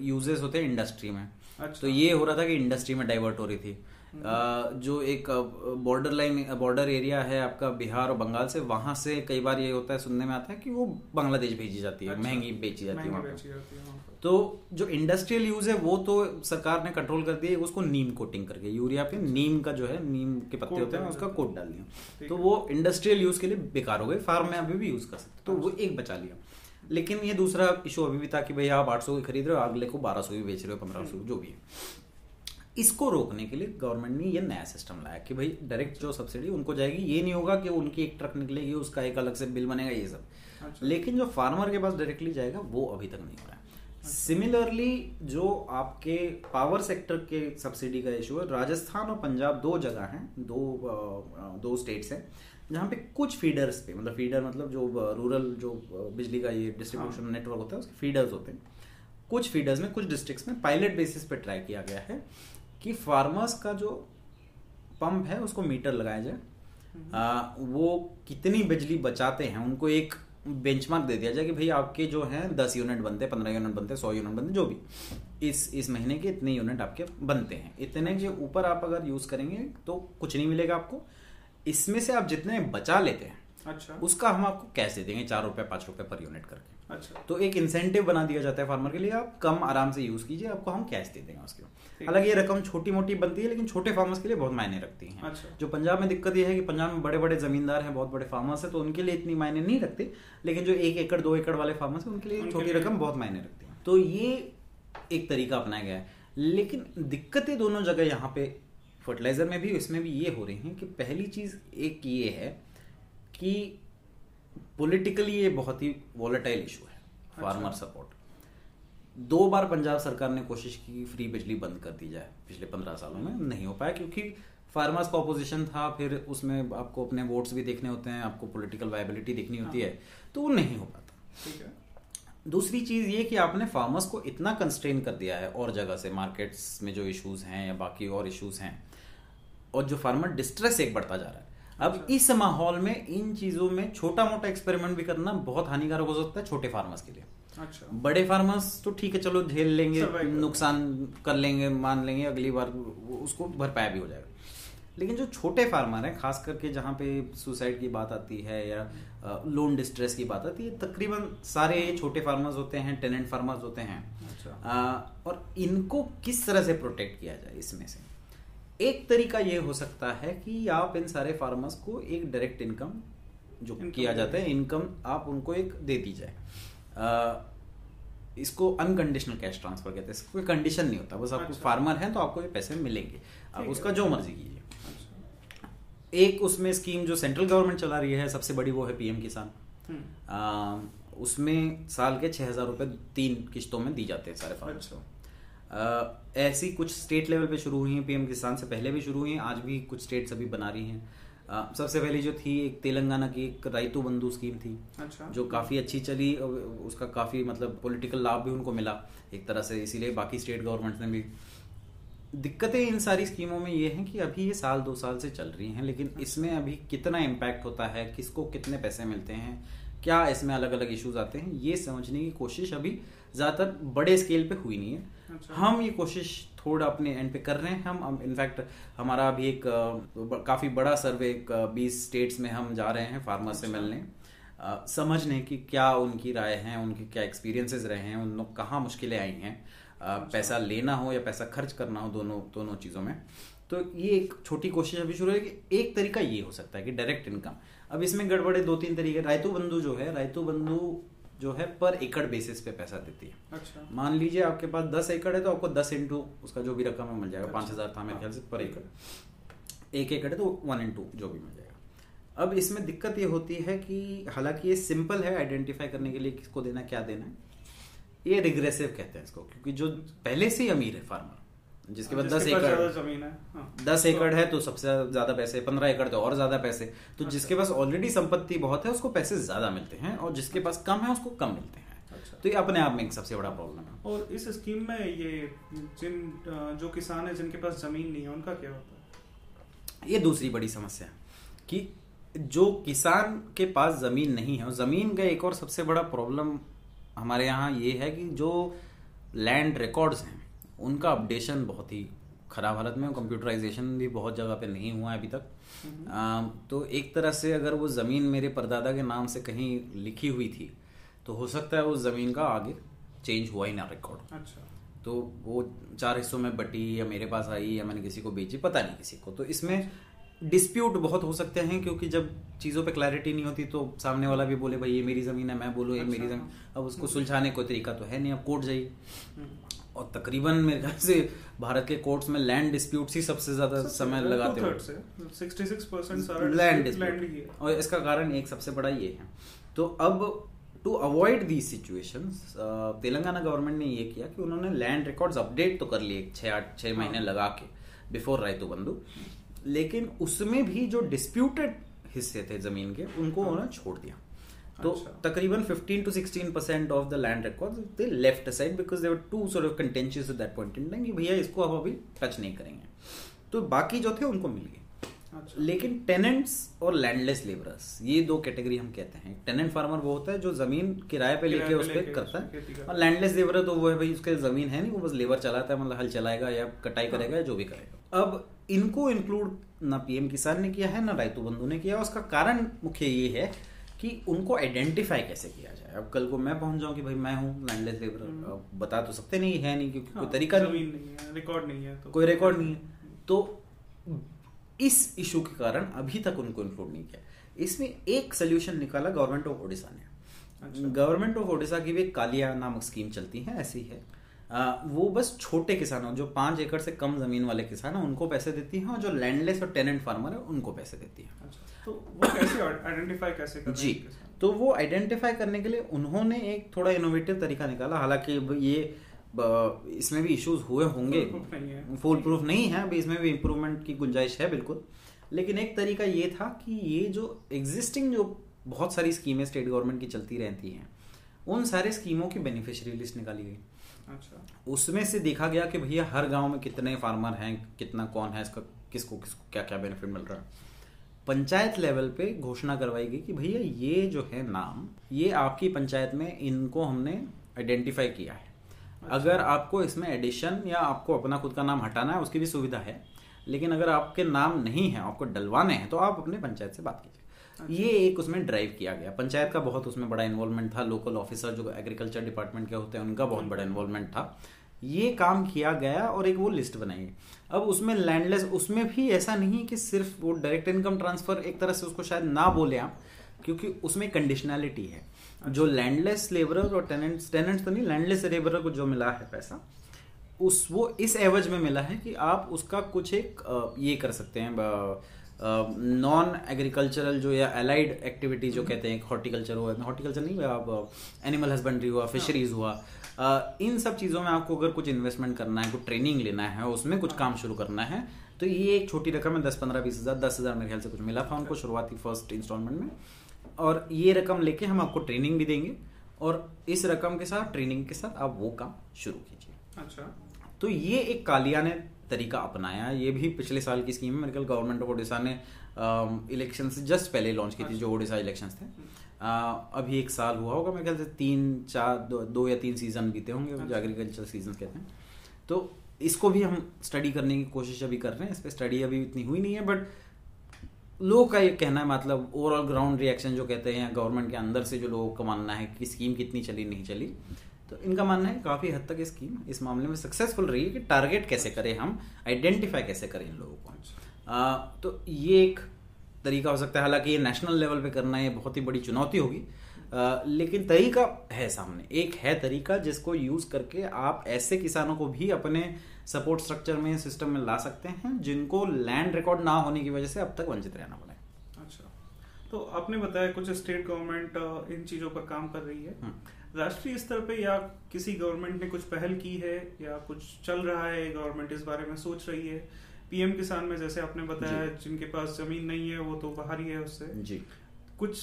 यूजेस होते हैं इंडस्ट्री में। अच्छा। तो ये हो रहा था कि इंडस्ट्री में डाइवर्ट हो रही थी। जो एक बॉर्डर लाइन बॉर्डर एरिया है आपका बिहार और बंगाल से वहाँ से कई बार ये होता है सुनने में आता है कि वो बांग्लादेश भेजी जाती है अच्छा। महँगी बेची जाती है वहाँ। तो जो इंडस्ट्रियल यूज़ है वो तो सरकार ने कंट्रोल कर दिया उसको नीम कोटिंग करके यूरिया पे नीम का जो है नीम के पत्ते होते हैं उसका कोट डाल दिया। तो वो इंडस्ट्रियल यूज़ के लिए बेकार हो गए फार्म में अभी भी यूज़ कर सकते तो वो एक बचा लिया। लेकिन ये दूसरा इशू अभी भी था कि भैया आप आठ सौ की खरीद रहे हो अगले को बारह सौ की बेच रहे हो पंद्रह सौ जो भी है। इसको रोकने के लिए गवर्नमेंट ने ये नया सिस्टम लाया कि भाई डायरेक्ट जो सब्सिडी उनको जाएगी ये नहीं होगा कि उनकी एक ट्रक निकलेगी उसका एक अलग से बिल बनेगा ये सब। अच्छा। लेकिन जो फार्मर के पास डायरेक्टली जाएगा वो अभी तक नहीं हो रहा है। सिमिलरली जो आपके पावर सेक्टर के सब्सिडी का इशू है राजस्थान और पंजाब दो जगह हैं दो दो स्टेट्स हैं। जहाँ पे कुछ फीडर्स पे मतलब फीडर मतलब जो रूरल जो बिजली का ये डिस्ट्रीब्यूशन नेटवर्क होता है उसके फीडर्स होते हैं। कुछ फीडर्स में कुछ डिस्ट्रिक्ट्स में पायलट बेसिस पे ट्राई किया गया है कि फार्मर्स का जो पंप है उसको मीटर लगाया जाए। आ, वो कितनी बिजली बचाते हैं उनको एक बेंचमार्क दे दिया जाए कि भाई आपके जो हैं दस यूनिट बनते हैं पंद्रह यूनिट बनते हैं सौ यूनिट बनते जो भी। इस इस महीने के इतने यूनिट आपके बनते हैं। इतने के ऊपर आप अगर यूज़ करेंगे तो कुछ नहीं मिलेगा आपको। इसमें से आप जितने बचा लेते हैं अच्छा। उसका हम आपको कैश दे देंगे चार रुपए पाँच रुपए पर यूनिट करके। अच्छा। तो एक इंसेंटिव बना दिया जाता है फार्मर के लिए आप कम आराम से यूज़ कीजिए आपको हम कैश दे देंगे उसके हालाँकि ये रकम छोटी मोटी बनती है लेकिन छोटे फार्मर्स के लिए बहुत मायने रखती है। अच्छा। जो पंजाब में दिक्कत ये है कि पंजाब में बड़े बड़े जमींदार हैं बहुत बड़े फार्मर्स हैं तो उनके लिए इतनी मायने नहीं रखती लेकिन जो एक एकड़ दो एकड़ वाले फार्मर्स हैं उनके लिए छोटी रकम बहुत मायने रखती है। तो ये एक तरीका अपनाया गया है। लेकिन दिक्कतें दोनों जगह यहाँ पे फर्टिलाइज़र में भी इसमें भी ये हो रही हैं कि पहली चीज़ एक ये है कि पॉलिटिकली ये बहुत ही वॉलेटाइल इशू है फार्मर अच्छा। सपोर्ट दो बार पंजाब सरकार ने कोशिश की फ्री बिजली बंद कर दी जाए पिछले पंद्रह सालों में नहीं हो पाया क्योंकि फार्मर्स का ऑपोजिशन था फिर उसमें आपको अपने वोट्स भी देखने होते हैं आपको पॉलिटिकल वायबिलिटी देखनी होती है। तो वो नहीं हो पाता। ठीक है। दूसरी चीज़ ये कि आपने फार्मर्स को इतना कंस्ट्रेन कर दिया है और जगह से मार्केट्स में जो इश्यूज़ हैं या बाकी और इश्यूज़ हैं और जो फार्मर डिस्ट्रेस एक बढ़ता जा रहा है। अब अच्छा। इस माहौल में इन चीज़ों में छोटा मोटा एक्सपेरिमेंट भी करना बहुत हानिकारक हो सकता है छोटे फार्मर्स के लिए। अच्छा। बड़े फार्मर्स तो ठीक है चलो झेल लेंगे नुकसान कर लेंगे मान लेंगे अगली बार उसको भरपाया भी हो जाएगा। लेकिन जो छोटे फार्मर हैं खास करके जहाँ पे सुसाइड की बात आती है या लोन डिस्ट्रेस की बात आती है तकरीबन सारे छोटे फार्मर्स होते हैं टेनेंट फार्मर्स होते हैं। अच्छा। आ, और इनको किस तरह से प्रोटेक्ट किया जाए इसमें से? एक तरीका ये हो सकता है कि आप इन सारे फार्मर्स को एक डायरेक्ट इनकम जो Income किया जाता है इनकम आप उनको एक दे दी जाए। आ, इसको अनकंडीशनल कैश ट्रांसफ़र कहते हैं। इसको कोई कंडीशन नहीं होता बस आपको अच्छा। फार्मर हैं तो आपको ये पैसे मिलेंगे। आप उसका जो मर्ज़ी कीजिए। अच्छा। एक उसमें स्कीम जो सेंट्रल गवर्नमेंट चला रही है सबसे बड़ी वो है पीएम किसान हम्म, आ, उसमें साल के छह हज़ार रुपए तीन किस्तों में दी जाते हैं सारे फार्मर्स अच्छा। को। ऐसी कुछ स्टेट लेवल पे शुरू हुई हैं पीएम किसान से पहले भी शुरू हुई हैं आज भी कुछ स्टेट्स अभी बना रही हैं। सबसे पहले जो थी एक तेलंगाना की एक राइतु बंधु स्कीम थी अच्छा। जो काफ़ी अच्छी चली उसका काफ़ी मतलब पॉलिटिकल लाभ भी उनको मिला एक तरह से इसीलिए बाकी स्टेट गवर्नमेंट ने भी। दिक्कतें इन सारी स्कीमों में ये हैं कि अभी ये साल दो साल से चल रही हैं लेकिन इसमें अभी कितना इम्पैक्ट होता है किसको कितने पैसे मिलते हैं क्या इसमें अलग अलग इश्यूज़ आते हैं ये समझने की कोशिश अभी ज़्यादातर बड़े स्केल पे हुई नहीं है। अच्छा। हम ये कोशिश थोड़ा अपने एंड पे कर रहे हैं। हम इनफैक्ट हमारा अभी एक काफ़ी बड़ा सर्वे बीस स्टेट्स में हम जा रहे हैं फार्मर से अच्छा। मिलने। समझने की क्या उनकी राय है उनके क्या एक्सपीरियंसेस रहे हैं उन लोग कहाँ मुश्किलें आई हैं। पैसा लेना हो या पैसा खर्च करना हो दोनों दोनों चीज़ों में। तो ये एक छोटी कोशिश अभी शुरू है कि एक तरीका ये हो सकता है कि डायरेक्ट इनकम अब इसमें गड़बड़े दो तीन तरीके। रायतु बंधु जो है रायतु बंधु जो है पर एकड़ बेसिस पे पैसा देती है। अच्छा। मान लीजिए आपके पास दस एकड़ है तो आपको दस इंटू उसका जो भी रकम है मिल जाएगा। अच्छा। पाँच हज़ार था मेरे ख्याल से पर एकड़। एक एकड़ है तो वन इंटू जो भी मिल जाएगा। अब इसमें दिक्कत ये होती है कि हालाँकि ये सिंपल है आइडेंटिफाई करने के लिए किसको देना क्या देना है। ये रिग्रेसिव कहते हैं इसको क्योंकि जो पहले से ही अमीर है फार्मर जिसके पास दस जिसके एकड़ ज़मीन है हाँ। दस तो- एकड़ है तो सबसे ज़्यादा पैसे पंद्रह एकड़ तो और ज़्यादा पैसे तो अच्छा। जिसके पास ऑलरेडी संपत्ति बहुत है उसको पैसे ज़्यादा मिलते हैं और जिसके पास कम है उसको कम मिलते हैं अच्छा। तो ये अपने आप में एक सबसे बड़ा प्रॉब्लम है और इस स्कीम में ये जिन जो किसान है जिनके पास ज़मीन नहीं है उनका क्या होता है ये दूसरी बड़ी समस्या है कि जो किसान के पास ज़मीन नहीं है ज़मीन का एक और सबसे बड़ा प्रॉब्लम हमारे यहाँ ये है कि जो लैंड रिकॉर्ड्स हैं उनका अपडेशन बहुत ही खराब हालत में कंप्यूटराइजेशन भी बहुत जगह पे नहीं हुआ है अभी तक। अम, तो एक तरह से अगर वो ज़मीन मेरे परदादा के नाम से कहीं लिखी हुई थी तो हो सकता है उस ज़मीन का आगे चेंज हुआ ही ना रिकॉर्ड अच्छा। तो वो चार हिस्सों में बटी या मेरे पास आई या मैंने किसी को बेची पता नहीं किसी को। तो इसमें डिस्प्यूट बहुत हो सकते हैं क्योंकि जब चीज़ों पे क्लैरिटी नहीं होती तो सामने वाला भी बोले भाई ये मेरी ज़मीन है मैं बोलूँ ये मेरी अच्छा। ज़मीन अब उसको सुलझाने कोई तरीका तो है नहीं अब कोर्ट जाइए। हम्म। और तकरीबन मेरे ख्याल से भारत के कोर्ट्स में लैंड डिस्प्यूट्स ही सबसे ज़्यादा समय लगाते हो लैंड डिस्प्यूट और इसका कारण एक सबसे बड़ा ये है। तो अब to avoid these situation Telangana government ने ये किया कि उन्होंने लैंड रिकॉर्ड्स अपडेट तो कर लिए छः आठ छः महीने हाँ। लगा के बिफोर रायतु बंधु। लेकिन उसमें भी जो डिस्प्यूटेड हिस्से थे ज़मीन के उनको हाँ। उन्होंने छोड़ दिया। तो अच्छा। तकरीबन 15 to 16 percent of the land records they left aside because they were too sort of contentious at that point in time कि भैया इसको हम अभी टच नहीं करेंगे। तो बाकी जो थे उनको मिल गए। अच्छा। लेकिन टेनेंट्स और लैंडलेस लेबरर्स ये दो कैटेगरी हम कहते हैं। टेनेंट फार्मर वो होता है जो ज़मीन किराए पे लेके उस पे लेके करता है। और लैंडलेस लेबर तो वो है भाई उसके ज़मीन है नहीं वो बस लेबर चलाता है मतलब हल चलाएगा या कटाई हाँ। करेगा या जो भी करेगा। अब इनको इंक्लूड ना पीएम किसान ने किया है ना रायतु बंधु ने किया उसका कारण मुख्य ये है कि उनको आइडेंटिफाई कैसे किया जाए? अब कल को मैं पहुँच जाऊँ कि भाई मैं हूँ लैंडलेस लेबर हम्म। बता तो सकते नहीं है नहीं क्योंकि हाँ, कोई तरीका नहीं। नहीं है रिकॉर्ड नहीं है तो कोई रिकॉर्ड नहीं है। तो इस इशू के कारण अभी तक उनको इंक्लूड नहीं किया। इसमें एक सोल्यूशन निकाला गवर्नमेंट ऑफ़ ओडिशा ने। गवर्नमेंट ऑफ़ ओडिशा की भी कालिया नामक स्कीम चलती है ऐसी है। वो बस छोटे किसानों जो पाँच एकड़ से कम ज़मीन वाले किसान हैं उनको पैसे देती हैं और जो लैंडलेस और टेनेंट फार्मर है उनको पैसे देती हैं। अच्छा तो वो कैसे आइडेंटिफाई कैसे करते जी तो वो आइडेंटिफाई करने के लिए उन्होंने एक थोड़ा इनोवेटिव तरीका निकाला। हालाँकि ये इसमें भी इश्यूज़ हुए होंगे। फुल प्रूफ नहीं है अभी इसमें भी इम्प्रूवमेंट की गुंजाइश है बिल्कुल। लेकिन एक तरीका ये था कि ये जो एग्जिस्टिंग जो बहुत सारी स्कीमें स्टेट गवर्नमेंट की चलती रहती हैं उन सारे स्कीमों की बेनिफिशियरी लिस्ट निकाली गई। अच्छा। उसमें से देखा गया कि भैया हर गाँव में कितने फार्मर हैं कितना कौन है इसका किसको किसको क्या क्या बेनिफिट मिल रहा है। पंचायत लेवल पे घोषणा करवाई गई कि भैया ये जो है नाम ये आपकी पंचायत में इनको हमने आइडेंटिफाई किया है। अच्छा। अगर आपको इसमें एडिशन या आपको अपना खुद का नाम हटाना है उसकी भी सुविधा है लेकिन अगर आपके नाम नहीं है आपको डलवाने हैं तो आप अपने पंचायत से बात कीजिए। ये एक उसमें ड्राइव किया गया। पंचायत का बहुत उसमें बड़ा इन्वॉल्वमेंट था। लोकल ऑफिसर जो एग्रीकल्चर डिपार्टमेंट के होते हैं, उनका बहुत बड़ा इन्वॉल्वमेंट था। ये काम किया गया और एक वो लिस्ट बनाई। अब उसमें लैंडलेस उसमें भी ऐसा नहीं कि सिर्फ़ वो डायरेक्ट इनकम ट्रांसफ़र एक तरह से उसको शायद ना बोले आप, क्योंकि उसमें कंडीशनैलिटी है। जो लैंडलेस लेबर और टेनेंट्स टेनेंट्स तो नहीं लैंडलेस लेबर को जो मिला है पैसा, उस वो इस एवज में मिला है कि आप उसका कुछ एक ये कर सकते हैं नॉन एग्रीकल्चरल जो या अलाइड एक्टिविटी जो कहते हैं हॉर्टिकल्चर हुआ हॉर्टिकल्चर नहीं आप एनिमल हस्बेंड्री हुआ फिशरीज हुआ इन सब चीज़ों में आपको अगर कुछ इन्वेस्टमेंट करना है कुछ ट्रेनिंग लेना है उसमें कुछ काम शुरू करना है तो ये एक छोटी रकम है दस पंद्रह बीस हज़ार दस हज़ार मेरे ख्याल से कुछ मिला था उनको शुरुआती फ़र्स्ट इंस्टॉलमेंट में। और ये रकम लेके हम आपको ट्रेनिंग भी देंगे और इस रकम के साथ ट्रेनिंग के साथ आप वो काम शुरू कीजिए। अच्छा। तो ये एक कालिया ने तरीका अपनाया ये भी पिछले साल की स्कीम है। मेरे ख्याल गवर्नमेंट ऑफ़ ओडिशा ने इलेक्शन से जस्ट पहले लॉन्च की थी जो ओडिशा इलेक्शन थे। अ, अभी एक साल हुआ होगा मेरे ख्याल से तीन चार दो, दो या तीन सीज़न बीते होंगे जो एग्रीकल्चर सीज़न कहते हैं। तो इसको भी हम स्टडी करने की कोशिश अभी कर रहे हैं। इस पर स्टडी अभी इतनी हुई नहीं है बट लोगों का ये कहना है मतलब ओवरऑल ग्राउंड रिएक्शन जो कहते हैं गवर्नमेंट के अंदर से जो लोगों का मानना है कि स्कीम कितनी चली नहीं चली। तो इनका मानना है काफ़ी हद तक स्कीम इस मामले में सक्सेसफुल रही है कि टारगेट कैसे करें हम आइडेंटिफाई कैसे करें इन लोगों को आ, तो ये एक तरीका हो सकता है हालाँकि ये नेशनल लेवल पे करना ये बहुत ही बड़ी चुनौती होगी। लेकिन तरीका है सामने एक है तरीका जिसको यूज़ करके आप ऐसे किसानों को भी अपने सपोर्ट स्ट्रक्चर में सिस्टम में ला सकते हैं जिनको लैंड रिकॉर्ड ना होने की वजह से अब तक वंचित रहना पड़ा अच्छा। तो आपने बताया कुछ स्टेट गवर्नमेंट इन चीज़ों पर काम कर रही है। हम्म। राष्ट्रीय स्तर पे या किसी गवर्नमेंट ने कुछ पहल की है या कुछ चल रहा है गवर्नमेंट इस बारे में सोच रही है? पीएम किसान में जैसे आपने बताया जिनके पास ज़मीन नहीं है वो तो बाहर ही है उससे। जी। कुछ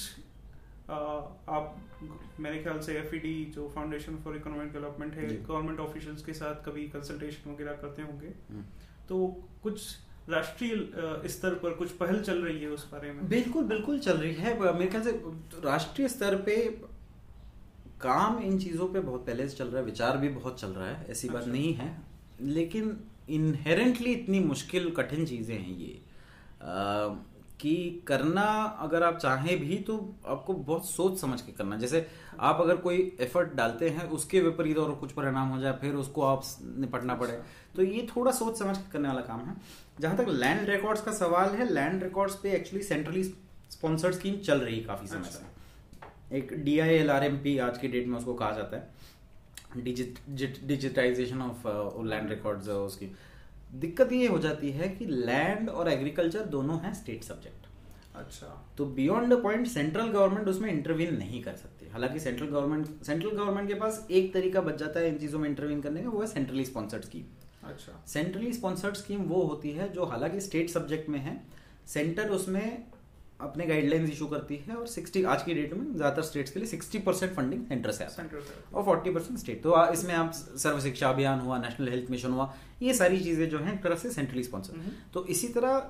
आ, आप मेरे ख्याल से एफ़ e जो फाउंडेशन फॉर इकोनॉमिक डेवलपमेंट है गवर्नमेंट ऑफिशियल्स के साथ कभी कंसल्टेशन वगैरह करते होंगे? हम्म। तो कुछ राष्ट्रीय स्तर पर कुछ पहल चल रही है उस बारे में? बिल्कुल बिल्कुल चल रही है। मेरे ख्याल से राष्ट्रीय स्तर पे काम इन चीज़ों पे बहुत पहले से चल रहा है विचार भी बहुत चल रहा है ऐसी अच्छा। बात नहीं है। लेकिन इनहेरेंटली इतनी मुश्किल कठिन चीज़ें हैं ये। आ, कि करना अगर आप चाहें भी तो आपको बहुत सोच समझ के करना। जैसे आप अगर कोई एफर्ट डालते हैं उसके विपरीत और कुछ परिणाम हो जाए फिर उसको आप निपटना पड़े। तो ये थोड़ा सोच समझ के करने वाला काम है। जहाँ तक लैंड रिकॉर्ड्स का सवाल है लैंड रिकॉर्ड्स पे एक्चुअली सेंट्रली स्पॉन्सर्ड स्कीम चल रही है काफ़ी समय अच्छा। से। एक D I L R M P आज की डेट में उसको कहा जाता है। डिजिटाइजेशन ऑफ़ लैंड रिकॉर्ड्स उसकी। दिक्कत ये हो जाती है कि लैंड और एग्रीकल्चर दोनों हैं स्टेट सब्जेक्ट अच्छा। तो beyond the point central government उसमें इंटरवीन नहीं कर सकती। हालाँकि सेंट्रल गवर्नमेंट सेंट्रल गवर्नमेंट के पास एक तरीका बच जाता है इन चीज़ों में इंटरवीन करने का वो है सेंट्रली स्पॉन्सर्ड स्कीम अच्छा। सेंट्रली स्पॉन्सर्ड स्कीम वो होती है जो हालाँकि स्टेट सब्जेक्ट में है। सेंटर उसमें अपने गाइडलाइंस इशू करती है और 60 आज की डेट में ज़्यादातर स्टेट्स के लिए 60 परसेंट फंडिंग सेंटर से आता है और 40 परसेंट स्टेट तो इसमें आप सर्व शिक्षा अभियान हुआ नेशनल हेल्थ मिशन हुआ ये सारी चीज़ें जो है एक तरह से सेंट्रली स्पॉन्सर तो इसी तरह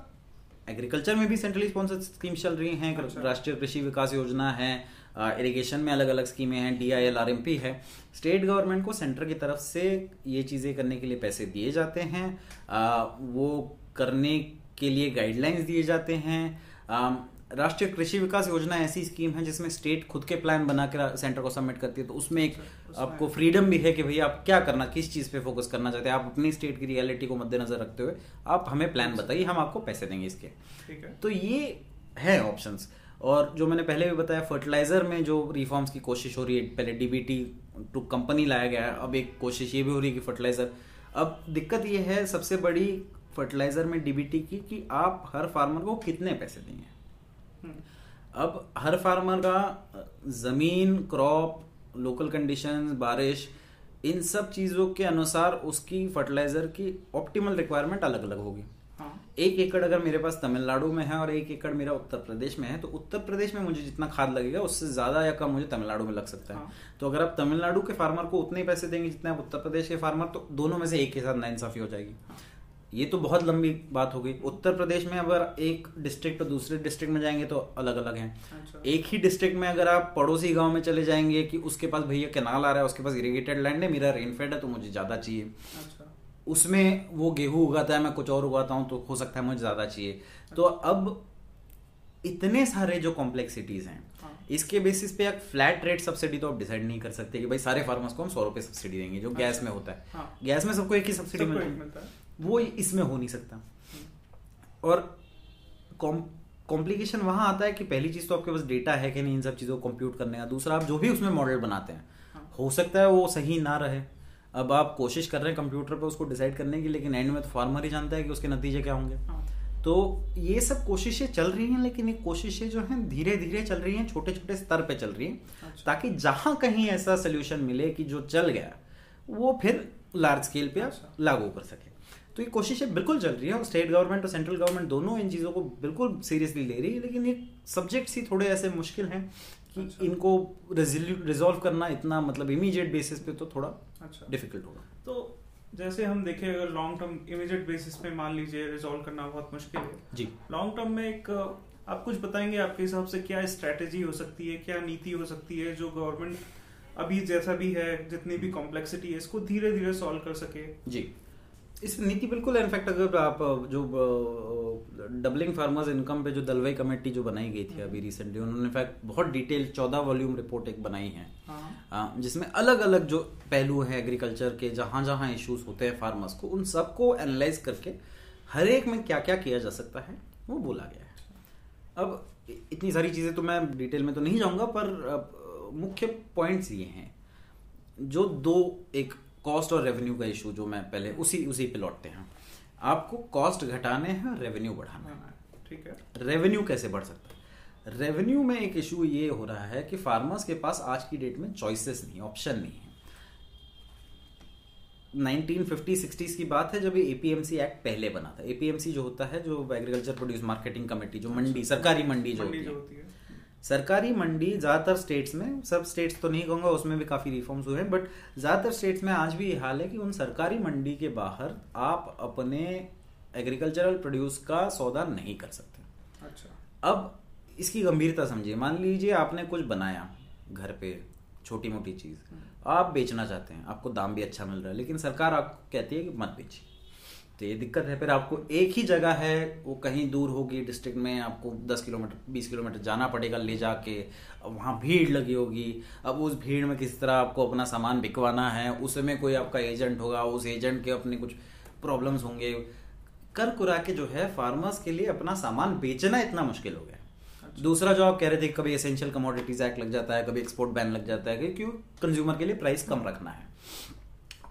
एग्रीकल्चर में भी सेंट्रली स्पॉन्सर स्कीम चल रही हैं अच्छा। राष्ट्रीय कृषि विकास योजना है इरिगेशन में अलग अलग स्कीमें हैं D I L R M P है। स्टेट गवर्नमेंट को सेंटर की तरफ़ से ये चीज़ें करने के लिए पैसे दिए जाते हैं वो करने के लिए गाइडलाइंस दिए जाते हैं राष्ट्रीय कृषि विकास योजना ऐसी स्कीम है जिसमें स्टेट खुद के प्लान बना के सेंटर को सबमिट करती है तो उसमें एक आपको फ्रीडम भी है कि भैया आप क्या करना किस चीज़ पे फोकस करना चाहते हैं? आप अपनी स्टेट की रियलिटी को मद्देनजर रखते हुए आप हमें प्लान। बताइए हम आपको पैसे देंगे इसके। तो ये है ऑप्शन और जो मैंने पहले भी बताया फर्टिलाइज़र में जो रिफॉर्म्स की कोशिश हो रही है पहले डीबीटी टू कंपनी लाया गया है अब एक कोशिश ये भी हो रही है कि फर्टिलाइज़र अब दिक्कत ये है सबसे बड़ी फर्टिलाइज़र में डीबीटी की कि आप हर फार्मर को कितने पैसे देंगे? अब हर फार्मर का ज़मीन क्रॉप लोकल कंडीशन बारिश इन सब चीज़ों के अनुसार उसकी फर्टिलाइज़र की ऑप्टिमल रिक्वायरमेंट अलग अलग होगी हाँ। एक एकड़ अगर मेरे पास तमिलनाडु में है और एक एकड़ मेरा उत्तर प्रदेश में है तो उत्तर प्रदेश में मुझे जितना खाद लगेगा उससे ज़्यादा या कम मुझे तमिलनाडु में लग सकता है हाँ। तो अगर आप तमिलनाडु के फार्मर को उतने पैसे देंगे जितने आप उत्तर प्रदेश के फार्मर तो दोनों में से एक के साथ नाइंसाफी हो जाएगी हाँ। ये तो बहुत लंबी बात हो गई उत्तर प्रदेश में अगर एक डिस्ट्रिक्ट और दूसरे डिस्ट्रिक्ट में जाएँगे तो अलग अलग हैं अच्छा। एक ही डिस्ट्रिक्ट में अगर आप पड़ोसी गाँव में चले जाएँगे कि उसके पास भैया कैनाल आ रहा है उसके पास इरीगेटेड लैंड है मेरा रेनफेड है तो मुझे ज़्यादा चाहिए अच्छा। उसमें वो गेहूँ उगाता है मैं कुछ और उगाता हूँ तो हो सकता है मुझे ज़्यादा चाहिए तो अब इतने सारे जो कॉम्प्लेक्सिटीज हैं हाँ। इसके बेसिस पे एक फ्लैट रेट सब्सिडी तो आप डिसाइड नहीं कर सकते कि भाई सारे फार्मर्स को हम सौ रुपए सब्सिडी देंगे जो गैस अच्छा। में होता है हाँ। गैस में सबको एक ही सब्सिडी मिलता है वो इसमें हो नहीं सकता और कॉम कॉम्प्लिकेशन वहाँ आता है कि पहली चीज़ तो आपके पास डेटा है कि नहीं इन सब चीज़ों को कंप्यूट करने का दूसरा आप जो भी उसमें मॉडल बनाते हैं हाँ। हो सकता है वो सही ना रहे अब आप कोशिश कर रहे हैं कंप्यूटर पे उसको डिसाइड करने की लेकिन एंड में तो फार्मर ही जानता है कि उसके नतीजे क्या होंगे हाँ। तो ये सब कोशिशें चल रही हैं लेकिन ये कोशिशें जो हैं धीरे धीरे चल रही हैं छोटे छोटे स्तर पे चल रही हैं अच्छा। ताकि जहाँ कहीं ऐसा सोल्यूशन मिले कि जो चल गया वो फिर लार्ज स्केल पे अच्छा। लागू कर सके तो ये कोशिशें बिल्कुल चल रही है और स्टेट गवर्नमेंट और सेंट्रल गवर्नमेंट दोनों इन चीज़ों को बिल्कुल सीरियसली ले रही है लेकिन ये सब्जेक्ट्स ही थोड़े ऐसे मुश्किल हैं कि अच्छा। इनको रिजोल्व करना इतना मतलब इमीडिएट बेसिस पे तो थोड़ा अच्छा। डिफ़िकल्ट होगा। तो जैसे हम देखें अगर लॉन्ग टर्म इमीडिएट बेसिस पे मान लीजिए रिजोल्व करना बहुत मुश्किल है। जी। लॉन्ग टर्म में एक आप कुछ बताएँगे आपके हिसाब से क्या स्ट्रेटेजी हो सकती है क्या नीति हो सकती है जो गवर्नमेंट अभी जैसा भी है जितनी भी कॉम्प्लेक्सिटी है इसको धीरे धीरे सॉल्व कर सके? जी। इस नीति बिल्कुल इनफैक्ट अगर आप जो डबलिंग फार्मर्स इनकम पे जो दलवाई कमेटी जो बनाई गई थी अभी रिसेंटली उन्होंने इनफैक्ट बहुत डिटेल चौदह वॉल्यूम रिपोर्ट एक बनाई है। हाँ। जिसमें अलग अलग जो पहलू हैं एग्रीकल्चर के जहाँ जहाँ इश्यूज़ होते हैं फार्मर्स को उन सबको एनालाइज करके हर एक में क्या क्या किया जा सकता है वो बोला गया है। अब इतनी सारी चीज़ें तो मैं डिटेल में तो नहीं जाऊँगा पर मुख्य पॉइंट्स ये हैं। जो दो एक कॉस्ट और रेवेन्यू का इशू जो मैं पहले उसी उसी पे लौटते हैं। आपको कॉस्ट घटाने हैं रेवेन्यू बढ़ाना है। ठीक है। रेवेन्यू कैसे बढ़ सकता है? रेवेन्यू में एक इशू ये हो रहा है कि फार्मर्स के पास आज की डेट में चॉइसेस नहीं ऑप्शन नहीं है। 1950 की बात है जब ये एपीएमसी एक्ट पहले बना था। एपीएमसी जो होता है जो एग्रीकल्चर प्रोड्यूस मार्केटिंग कमेटी जो मंडी सरकारी मंडी जो होती है। सरकारी मंडी ज़्यादातर स्टेट्स में सब स्टेट्स तो नहीं कहूँगा उसमें भी काफ़ी रिफॉर्म्स हुए हैं बट ज़्यादातर स्टेट्स में आज भी ये हाल है कि उन सरकारी मंडी के बाहर आप अपने एग्रीकल्चरल प्रोड्यूस का सौदा नहीं कर सकते। अच्छा। अब इसकी गंभीरता समझिए मान लीजिए आपने कुछ बनाया घर पे छोटी मोटी चीज़ हम्म। आप बेचना चाहते हैं आपको दाम भी अच्छा मिल रहा है लेकिन सरकार आपको कहती है कि मत बेचिए। तो ये दिक्कत है। फिर आपको एक ही जगह है वो कहीं दूर होगी डिस्ट्रिक्ट में आपको 10 किलोमीटर 20 किलोमीटर जाना पड़ेगा ले जाके। अब वहाँ भीड़ लगी होगी। अब उस भीड़ में किस तरह आपको अपना सामान बिकवाना है उसमें कोई आपका एजेंट होगा उस एजेंट के अपने कुछ प्रॉब्लम्स होंगे। कर कुरा के जो है फार्मर्स के लिए अपना सामान बेचना इतना मुश्किल हो गया। अच्छा। दूसरा जो आप कह रहे थे कभी एसेंशियल कमोडिटीज एक्ट लग जाता है कभी एक्सपोर्ट बैन लग जाता है क्यों? कंज्यूमर के लिए प्राइस कम रखना है।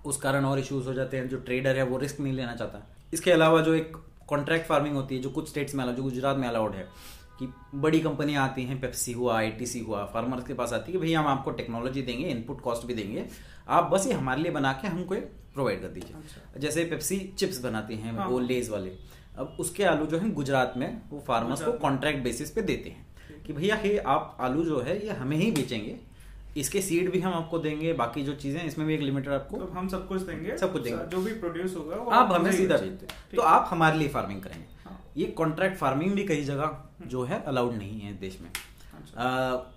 उस कारण और इश्यूज़ हो जाते हैं जो ट्रेडर है वो रिस्क नहीं लेना चाहता। इसके अलावा जो एक कॉन्ट्रैक्ट फ़ार्मिंग होती है जो कुछ स्टेट्स में अलाउड जो गुजरात में अलाउड है कि बड़ी कंपनियाँ आती हैं पेप्सी हुआ आईटीसी हुआ फार्मर्स के पास आती है कि भैया हम आपको टेक्नोलॉजी देंगे इनपुट कॉस्ट भी देंगे आप बस ये हमारे लिए बना के हमको प्रोवाइड कर दीजिए। अच्छा। जैसे पेप्सी चिप्स बनाती हैं हाँ। वो लेज वाले। अब उसके आलू जो है गुजरात में वो फार्मर्स को कॉन्ट्रैक्ट बेसिस पे देते हैं कि भैया ये आप आलू जो है ये हमें ही बेचेंगे इसके सीड भी हम आपको देंगे बाकी जो चीज़ें इसमें भी एक लिमिटेड आपको तो हम सब कुछ देंगे। सब कुछ देंगे। जो भी प्रोड्यूस होगा वो आप हमें सीधा भेजते तो आप हमारे लिए फ़ार्मिंग करेंगे। हाँ। ये कॉन्ट्रैक्ट फ़ार्मिंग भी कई जगह हम्म। जो है अलाउड नहीं है देश में। अच्छा।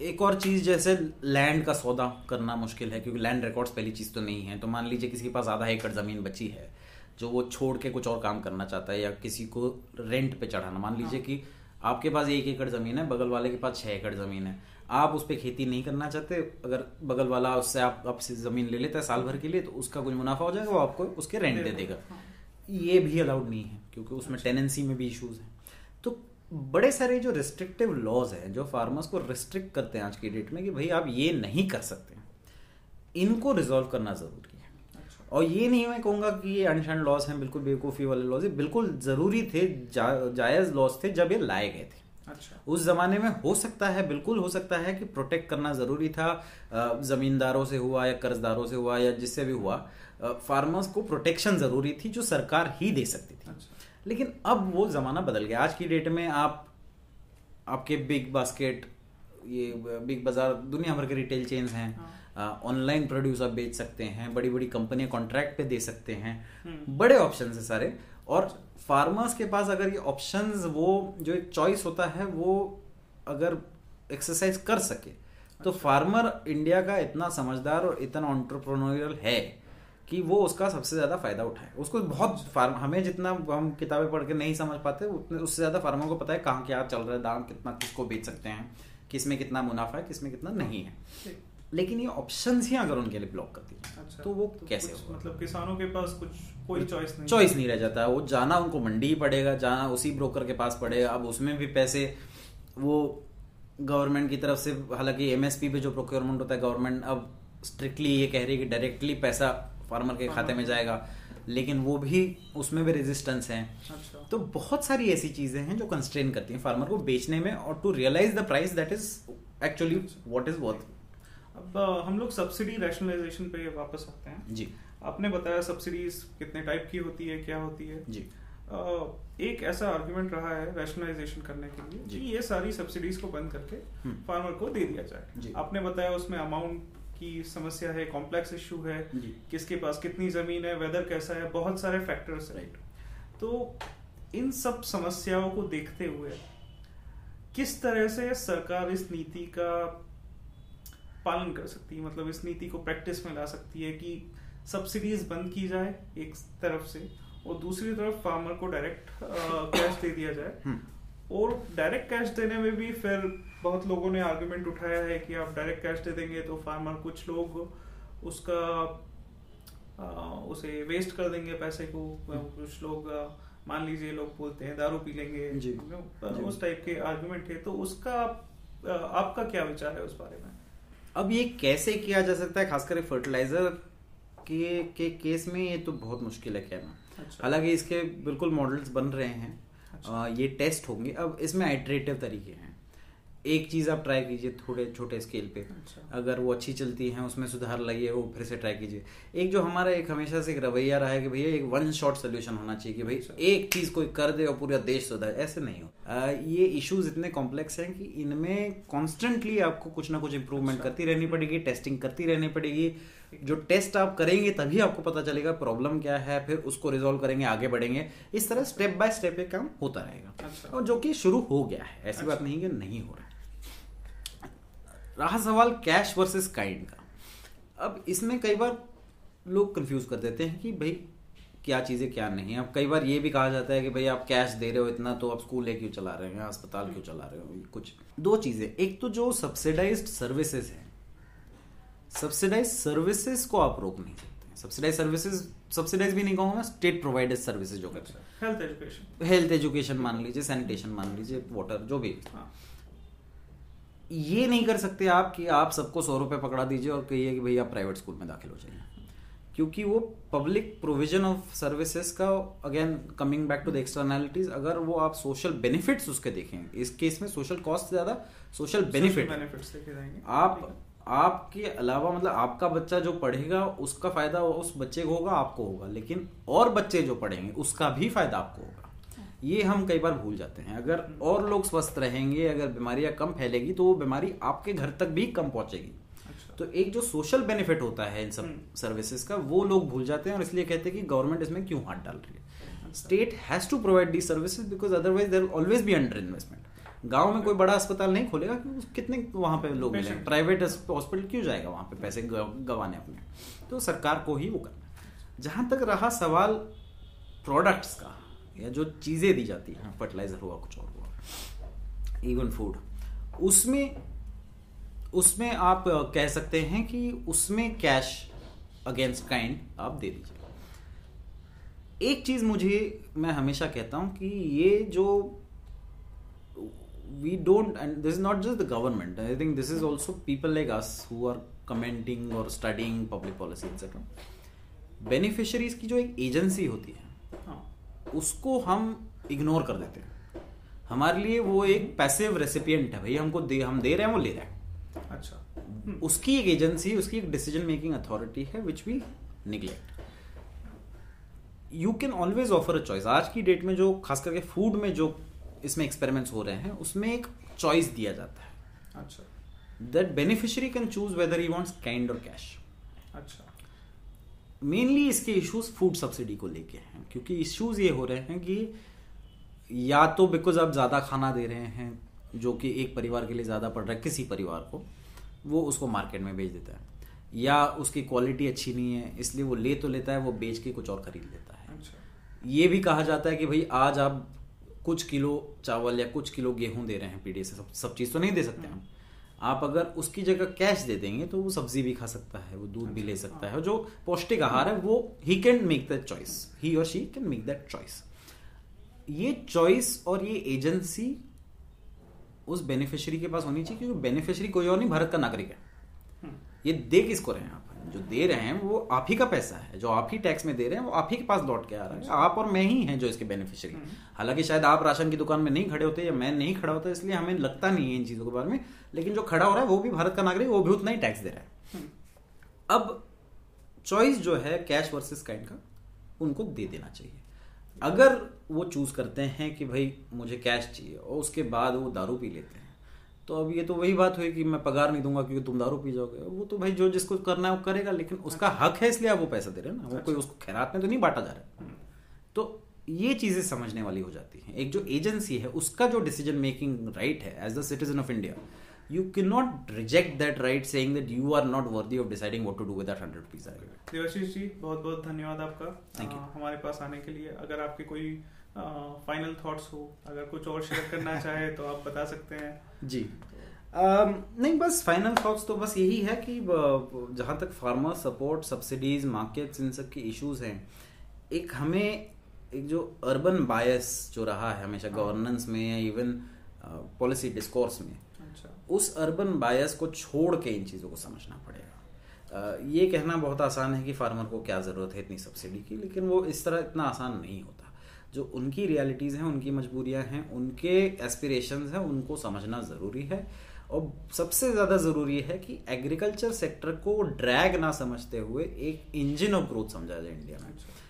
एक और चीज़ जैसे लैंड का सौदा करना मुश्किल है क्योंकि लैंड रिकॉर्ड्स पहली चीज़ तो नहीं है। तो मान लीजिए किसी के पास आधा एकड़ ज़मीन बची है जो वो छोड़ के कुछ और काम करना चाहता है या किसी को रेंट पे चढ़ाना। मान लीजिए हाँ। कि आपके पास एक एकड़ ज़मीन है बगल वाले के पास छह एकड़ ज़मीन है। आप उस पर खेती नहीं करना चाहते अगर बगल वाला उससे आप आपसे ज़मीन ले लेता है साल भर के लिए तो उसका कुछ मुनाफा हो जाएगा वो आपको उसके रेंट दे देगा। हाँ। ये भी अलाउड नहीं है क्योंकि उसमें टेनेंसी में भी इश्यूज़ हैं। तो बड़े सारे जो रिस्ट्रिक्टिव लॉज हैं जो फार्मर्स को रिस्ट्रिक्ट करते हैं आज की डेट में कि भाई आप ये नहीं कर सकते इनको रिजोल्व करना ज़रूरी है। अच्छा। और ये नहीं मैं कहूँगा कि ये अनशन लॉज हैं बिल्कुल बेवकूफ़ी वाले लॉज बिल्कुल ज़रूरी थे जा, जायज़ लॉज थे जब ये लाए गए थे। अच्छा उस जमाने में हो सकता है बिल्कुल हो सकता है कि प्रोटेक्ट करना ज़रूरी था जमींदारों से हुआ या कर्जदारों से हुआ या जिससे भी हुआ फार्मर्स को प्रोटेक्शन ज़रूरी थी जो सरकार ही दे सकती थी अच्छा। लेकिन अब वो जमाना बदल गया आज की डेट में आप आपके बिग बास्केट ये बिग बाज़ार दुनिया भर के रिटेल चेन्स हैं ऑनलाइन हाँ। प्रोड्यूस आप बेच सकते हैं बड़ी बड़ी कंपनियाँ कॉन्ट्रैक्ट पे दे सकते हैं हम्म। बड़े ऑप्शन है सारे और फार्मर्स के पास अगर ये ऑप्शंस वो जो एक चॉइस होता है वो अगर एक्सरसाइज कर सके तो अच्छा। फार्मर इंडिया का इतना समझदार और इतना ऑन्टरप्रोनोरियल है कि वो उसका सबसे ज़्यादा फ़ायदा उठाए। उसको बहुत फार्म हमें जितना हम किताबें पढ़ के नहीं समझ पाते उतने उससे ज़्यादा फार्मर को पता है कहाँ क्या चल रहा है दाम कितना किसको बेच सकते हैं किसमें कितना मुनाफा है किसमें कितना नहीं है। लेकिन ये ऑप्शन ही अगर उनके लिए ब्लॉक कर दिए अच्छा, तो वो तो कैसे हो मतलब किसानों के पास कुछ कोई चॉइस नहीं। चॉइस नहीं रह जाता। वो जाना उनको मंडी ही पड़ेगा जाना उसी ब्रोकर के पास पड़ेगा अब उसमें भी पैसे वो गवर्नमेंट की तरफ़ से हालाँकि एमएसपी पे जो प्रोक्योरमेंट होता है गवर्नमेंट अब स्ट्रिक्टली ये कह रही है कि डायरेक्टली पैसा फार्मर के खाते में जाएगा। लेकिन वो भी उसमें भी रेजिस्टेंस है। अच्छा। तो बहुत सारी ऐसी चीज़ें हैं जो कंस्ट्रेन करती हैं फार्मर को बेचने में और to realise the price that is actually what is worth अब हम लोग सब्सिडी रैशनलाइजेशन पे वापस आते हैं। जी। आपने बताया सब्सिडीज कितने टाइप की होती है क्या होती है। जी। एक ऐसा आर्ग्यूमेंट रहा है रैशनलाइजेशन करने के लिए कि ये सारी सब्सिडीज को बंद करके फार्मर हम्म। को दे दिया जाए। आपने बताया उसमें अमाउंट की समस्या है कॉम्प्लेक्स इशू है किसके पास कितनी ज़मीन है वेदर कैसा है बहुत सारे फैक्टर्स राइट तो इन सब समस्याओं को देखते हुए किस तरह से सरकार इस नीति का पालन कर सकती है? मतलब इस नीति को प्रैक्टिस में ला सकती है कि सब्सिडीज बंद की जाए एक तरफ़ से और दूसरी तरफ़ फार्मर को डायरेक्ट कैश दे दिया जाए हम्म। और डायरेक्ट कैश देने में भी फिर बहुत लोगों ने आर्ग्यूमेंट उठाया है कि आप डायरेक्ट कैश दे देंगे तो फार्मर कुछ लोग उसका आ, उसे वेस्ट कर देंगे पैसे को कुछ लोग मान लीजिए लोग बोलते हैं दारू पी लेंगे जी। जी। उस टाइप के आर्गुमेंट है तो उसका आपका क्या विचार है उस बारे में अब ये कैसे किया जा सकता है खासकर फर्टिलाइज़र के के केस में ये तो बहुत मुश्किल है कहना अच्छा। हालाँकि इसके बिल्कुल मॉडल्स बन रहे हैं। अच्छा। आ, ये टेस्ट होंगे। अब इसमें आइट्रेटिव तरीके हैं। एक चीज़ आप ट्राई कीजिए थोड़े छोटे स्केल पे। अच्छा। अगर वो अच्छी चलती है उसमें सुधार लाइए वो फिर से ट्राई कीजिए। एक जो हमारा एक हमेशा से एक रवैया रहा है कि भैया एक वन शॉट सोल्यूशन होना चाहिए कि भाई अच्छा। एक चीज़ कोई कर दे और पूरा देश सुधार ऐसे नहीं हो। आ, ये इश्यूज़ इतने कॉम्प्लेक्स हैं कि इनमें कॉन्स्टेंटली आपको कुछ ना कुछ इंप्रूवमेंट अच्छा। करती रहनी पड़ेगी टेस्टिंग करती रहनी पड़ेगी। जो टेस्ट आप करेंगे तभी आपको पता चलेगा प्रॉब्लम क्या है फिर उसको रिजोल्व करेंगे आगे बढ़ेंगे। इस तरह स्टेप बाय स्टेप ये काम होता रहेगा। अच्छा। और जो कि शुरू हो गया है ऐसी अच्छा। बात नहीं कि नहीं हो रहा है। रहा सवाल कैश वर्सेस काइंड का। अब इसमें कई बार लोग कंफ्यूज कर देते हैं कि भाई क्या चीज़ें क्या नहीं। अब कई बार ये भी कहा जाता है कि भाई आप कैश दे रहे हो इतना तो आप स्कूल ले क्यों चला रहे हैं अस्पताल क्यों चला रहे हो कुछ। दो चीज़ें। एक तो जो सब्सिडाइज्ड सर्विसेज़ है सब्सिडाइज सर्विसेज़ को आप रोक नहीं सकते। सब्सिडाइज सर्विसेज़ सब्सिडाइज भी नहीं कहूँगा मैं स्टेट प्रोवाइडेड सर्विसेज़ जो कहते हैं। हेल्थ एजुकेशन हेल्थ एजुकेशन मान लीजिए सैनिटेशन मान लीजिए वाटर जो भी। हाँ। ये नहीं कर सकते आप कि आप सबको सौ रुपए पकड़ा दीजिए और कहिए कि भाई आप प्राइवेट स्कूल में दाखिल हो जाइए। क्योंकि वो पब्लिक प्रोविज़न ऑफ़ सर्विसेज़ का again coming back to the externalities अगर वो आप सोशल बेनिफिट्स उसके देखें इस केस में सोशल कॉस्ट से ज़्यादा सोशल बेनिफिट आप आपके अलावा मतलब आपका बच्चा जो पढ़ेगा उसका फ़ायदा उस बच्चे को होगा आपको होगा। लेकिन और बच्चे जो पढ़ेंगे उसका भी फ़ायदा आपको होगा। ये हम कई बार भूल जाते हैं। अगर और लोग स्वस्थ रहेंगे अगर बीमारियाँ कम फैलेगी तो वो बीमारी आपके घर तक भी कम पहुंचेगी। अच्छा। तो एक जो सोशल बेनिफिट होता है इन सब हम्म। सर्विसेज़ का वो लोग भूल जाते हैं और इसलिए कहते हैं कि गवर्नमेंट इसमें क्यों हाथ डाल रही है? State has to provide the services because otherwise there always be under investment गाँव में कोई बड़ा अस्पताल नहीं खोलेगा क्योंकि कितने वहाँ पे लोग मिलेंगे प्राइवेट हॉस्पिटल क्यों जाएगा वहाँ पे पैसे गंवाने अपने? तो सरकार को ही वो करना जहाँ तक रहा सवाल प्रोडक्ट्स का या जो चीज़ें दी जाती हैं फर्टिलाइज़र हुआ कुछ और हुआ इवन फ़ूड उसमें उसमें आप कह सकते हैं कि उसमें कैश अगेंस्ट काइंड आप दे दीजिए। एक चीज़ मुझे मैं हमेशा कहता हूँ कि ये जो we don't and this is not just the government. I think this is also people like us who are commenting or studying public policy etc beneficiaries की जो एक एजेंसी होती है हाँ। उसको हम इग्नोर कर देते हैं। हमारे लिए वो एक पैसिव रेसिपिएंट है भाई हमको दे हम दे रहे हैं वो ले रहे हैं। अच्छा। उसकी एक एजेंसी उसकी एक डिसीज़न मेकिंग अथॉरिटी है which we neglect you can always offer a choice आज की डेट में जो खास करके फ़ूड में जो इसमें एक्सपेरिमेंट्स हो रहे हैं उसमें एक चॉइस दिया जाता है। अच्छा। That beneficiary can choose whether he wants kind और कैश अच्छा। मेनली इसके इश्यूज़ फ़ूड सब्सिडी को लेके हैं क्योंकि इश्यूज़ ये हो रहे हैं कि या तो बिकॉज़ आप ज़्यादा खाना दे रहे हैं जो कि एक परिवार के लिए ज़्यादा पड़ रहा है किसी परिवार को वो उसको मार्केट में बेच देता है। या उसकी क्वालिटी अच्छी नहीं है इसलिए वो ले तो लेता है वो बेच के कुछ और खरीद लेता है। अच्छा। ये भी कहा जाता है कि भाई आज आप कुछ किलो चावल या कुछ किलो गेहूँ दे रहे हैं पीढ़ी से सब सब चीज़ तो नहीं दे सकते हम। आप अगर उसकी जगह कैश दे देंगे तो वो सब्ज़ी भी खा सकता है वो दूध भी ले सकता है। जो पौष्टिक आहार है वो ही can make that choice he और she can make that choice ये चॉइस और ये एजेंसी उस बेनिफिशियरी के पास होनी चाहिए क्योंकि बेनिफिशियरी कोई और नहीं भारत का नागरिक है। हम्म, ये दे किसको रहे हैं आप? जो दे रहे हैं वो आप ही का पैसा है। जो आप ही टैक्स में दे रहे हैं वो आप ही के पास लौट के आ रहा है। आप और मैं ही हैं जो इसके बेनिफिशियरी हालाँकि शायद आप राशन की दुकान में नहीं खड़े होते या मैं नहीं खड़ा होता इसलिए हमें लगता नहीं है इन चीज़ों के बारे में। लेकिन जो खड़ा हो रहा है वो भी भारत का नागरिक वो भी उतना ही टैक्स दे रहा है। हम्म, अब चॉइस जो है कैश वर्सेस काइंड का उनको दे देना चाहिए। अगर वो चूज़ करते हैं कि भाई मुझे कैश चाहिए और उसके बाद वो दारू पी लेते हैं तो अब ये तो वही बात हुई कि मैं पगार नहीं दूँगा क्योंकि तुम दारू पी जाओगे। वो तो भाई जो जिसको करना है वो करेगा लेकिन उसका हक है इसलिए आप वो पैसा दे रहे हैं ना। वो कोई उसको खैरात में तो नहीं बांटा जा रहा है। तो ये चीज़ें समझने वाली हो जाती हैं। एक जो एजेंसी है उसका जो डिसीज़न मेकिंग राइट है as the citizen of India you cannot reject that right saying that you are not worthy of deciding what to do with that 100 rupees Debashish ji बहुत बहुत धन्यवाद आपका। You. आ, हमारे पास आने के लिए। अगर आपके कोई फाइनल थॉट्स हो। अगर कुछ और शेयर करना चाहे तो आप बता सकते हैं। जी। um, नहीं बस फाइनल थॉट्स तो बस यही है कि जहाँ तक फार्मर सपोर्ट सब्सिडीज मार्केट्स इन सब के इश्यूज़ हैं एक हमें एक जो अर्बन बायस जो रहा है हमेशा हाँ। गवर्नेंस में या इवन पॉलिसी डिस्कोर्स में अच्छा। उस अर्बन बायस को छोड़ के इन चीज़ों को समझना पड़ेगा। ये कहना बहुत आसान है कि फार्मर को क्या ज़रूरत है इतनी सब्सिडी की लेकिन वो इस तरह इतना आसान नहीं होता। जो उनकी रियलिटीज़ हैं उनकी मजबूरियाँ हैं उनके एस्पिरेशंस हैं उनको समझना ज़रूरी है। और सबसे ज़्यादा ज़रूरी है कि एग्रीकल्चर सेक्टर को ड्रैग ना समझते हुए एक इंजन ऑफ़ ग्रोथ समझा जाए इंडिया में। अच्छा।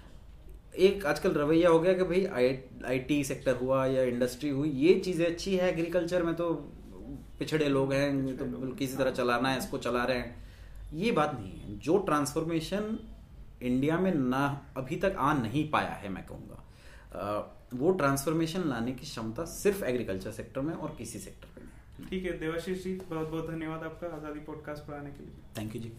एक आजकल रवैया हो गया कि भाई आई टी सेक्टर हुआ या इंडस्ट्री हुई ये चीज़ें अच्छी है। एग्रीकल्चर में तो पिछड़े लोग हैं तो लोग, किसी तरह हाँ। चलाना है इसको चला रहे हैं। ये बात नहीं है। जो ट्रांसफॉर्मेशन इंडिया में ना अभी तक आ नहीं पाया है मैं कहूँगा। वो ट्रांसफॉर्मेशन लाने की क्षमता सिर्फ़ एग्रीकल्चर सेक्टर में और किसी सेक्टर में ठीक है देवाशीष जी बहुत बहुत धन्यवाद आपका आज़ादी पॉडकास्ट पर आने के लिए। Thank you ji.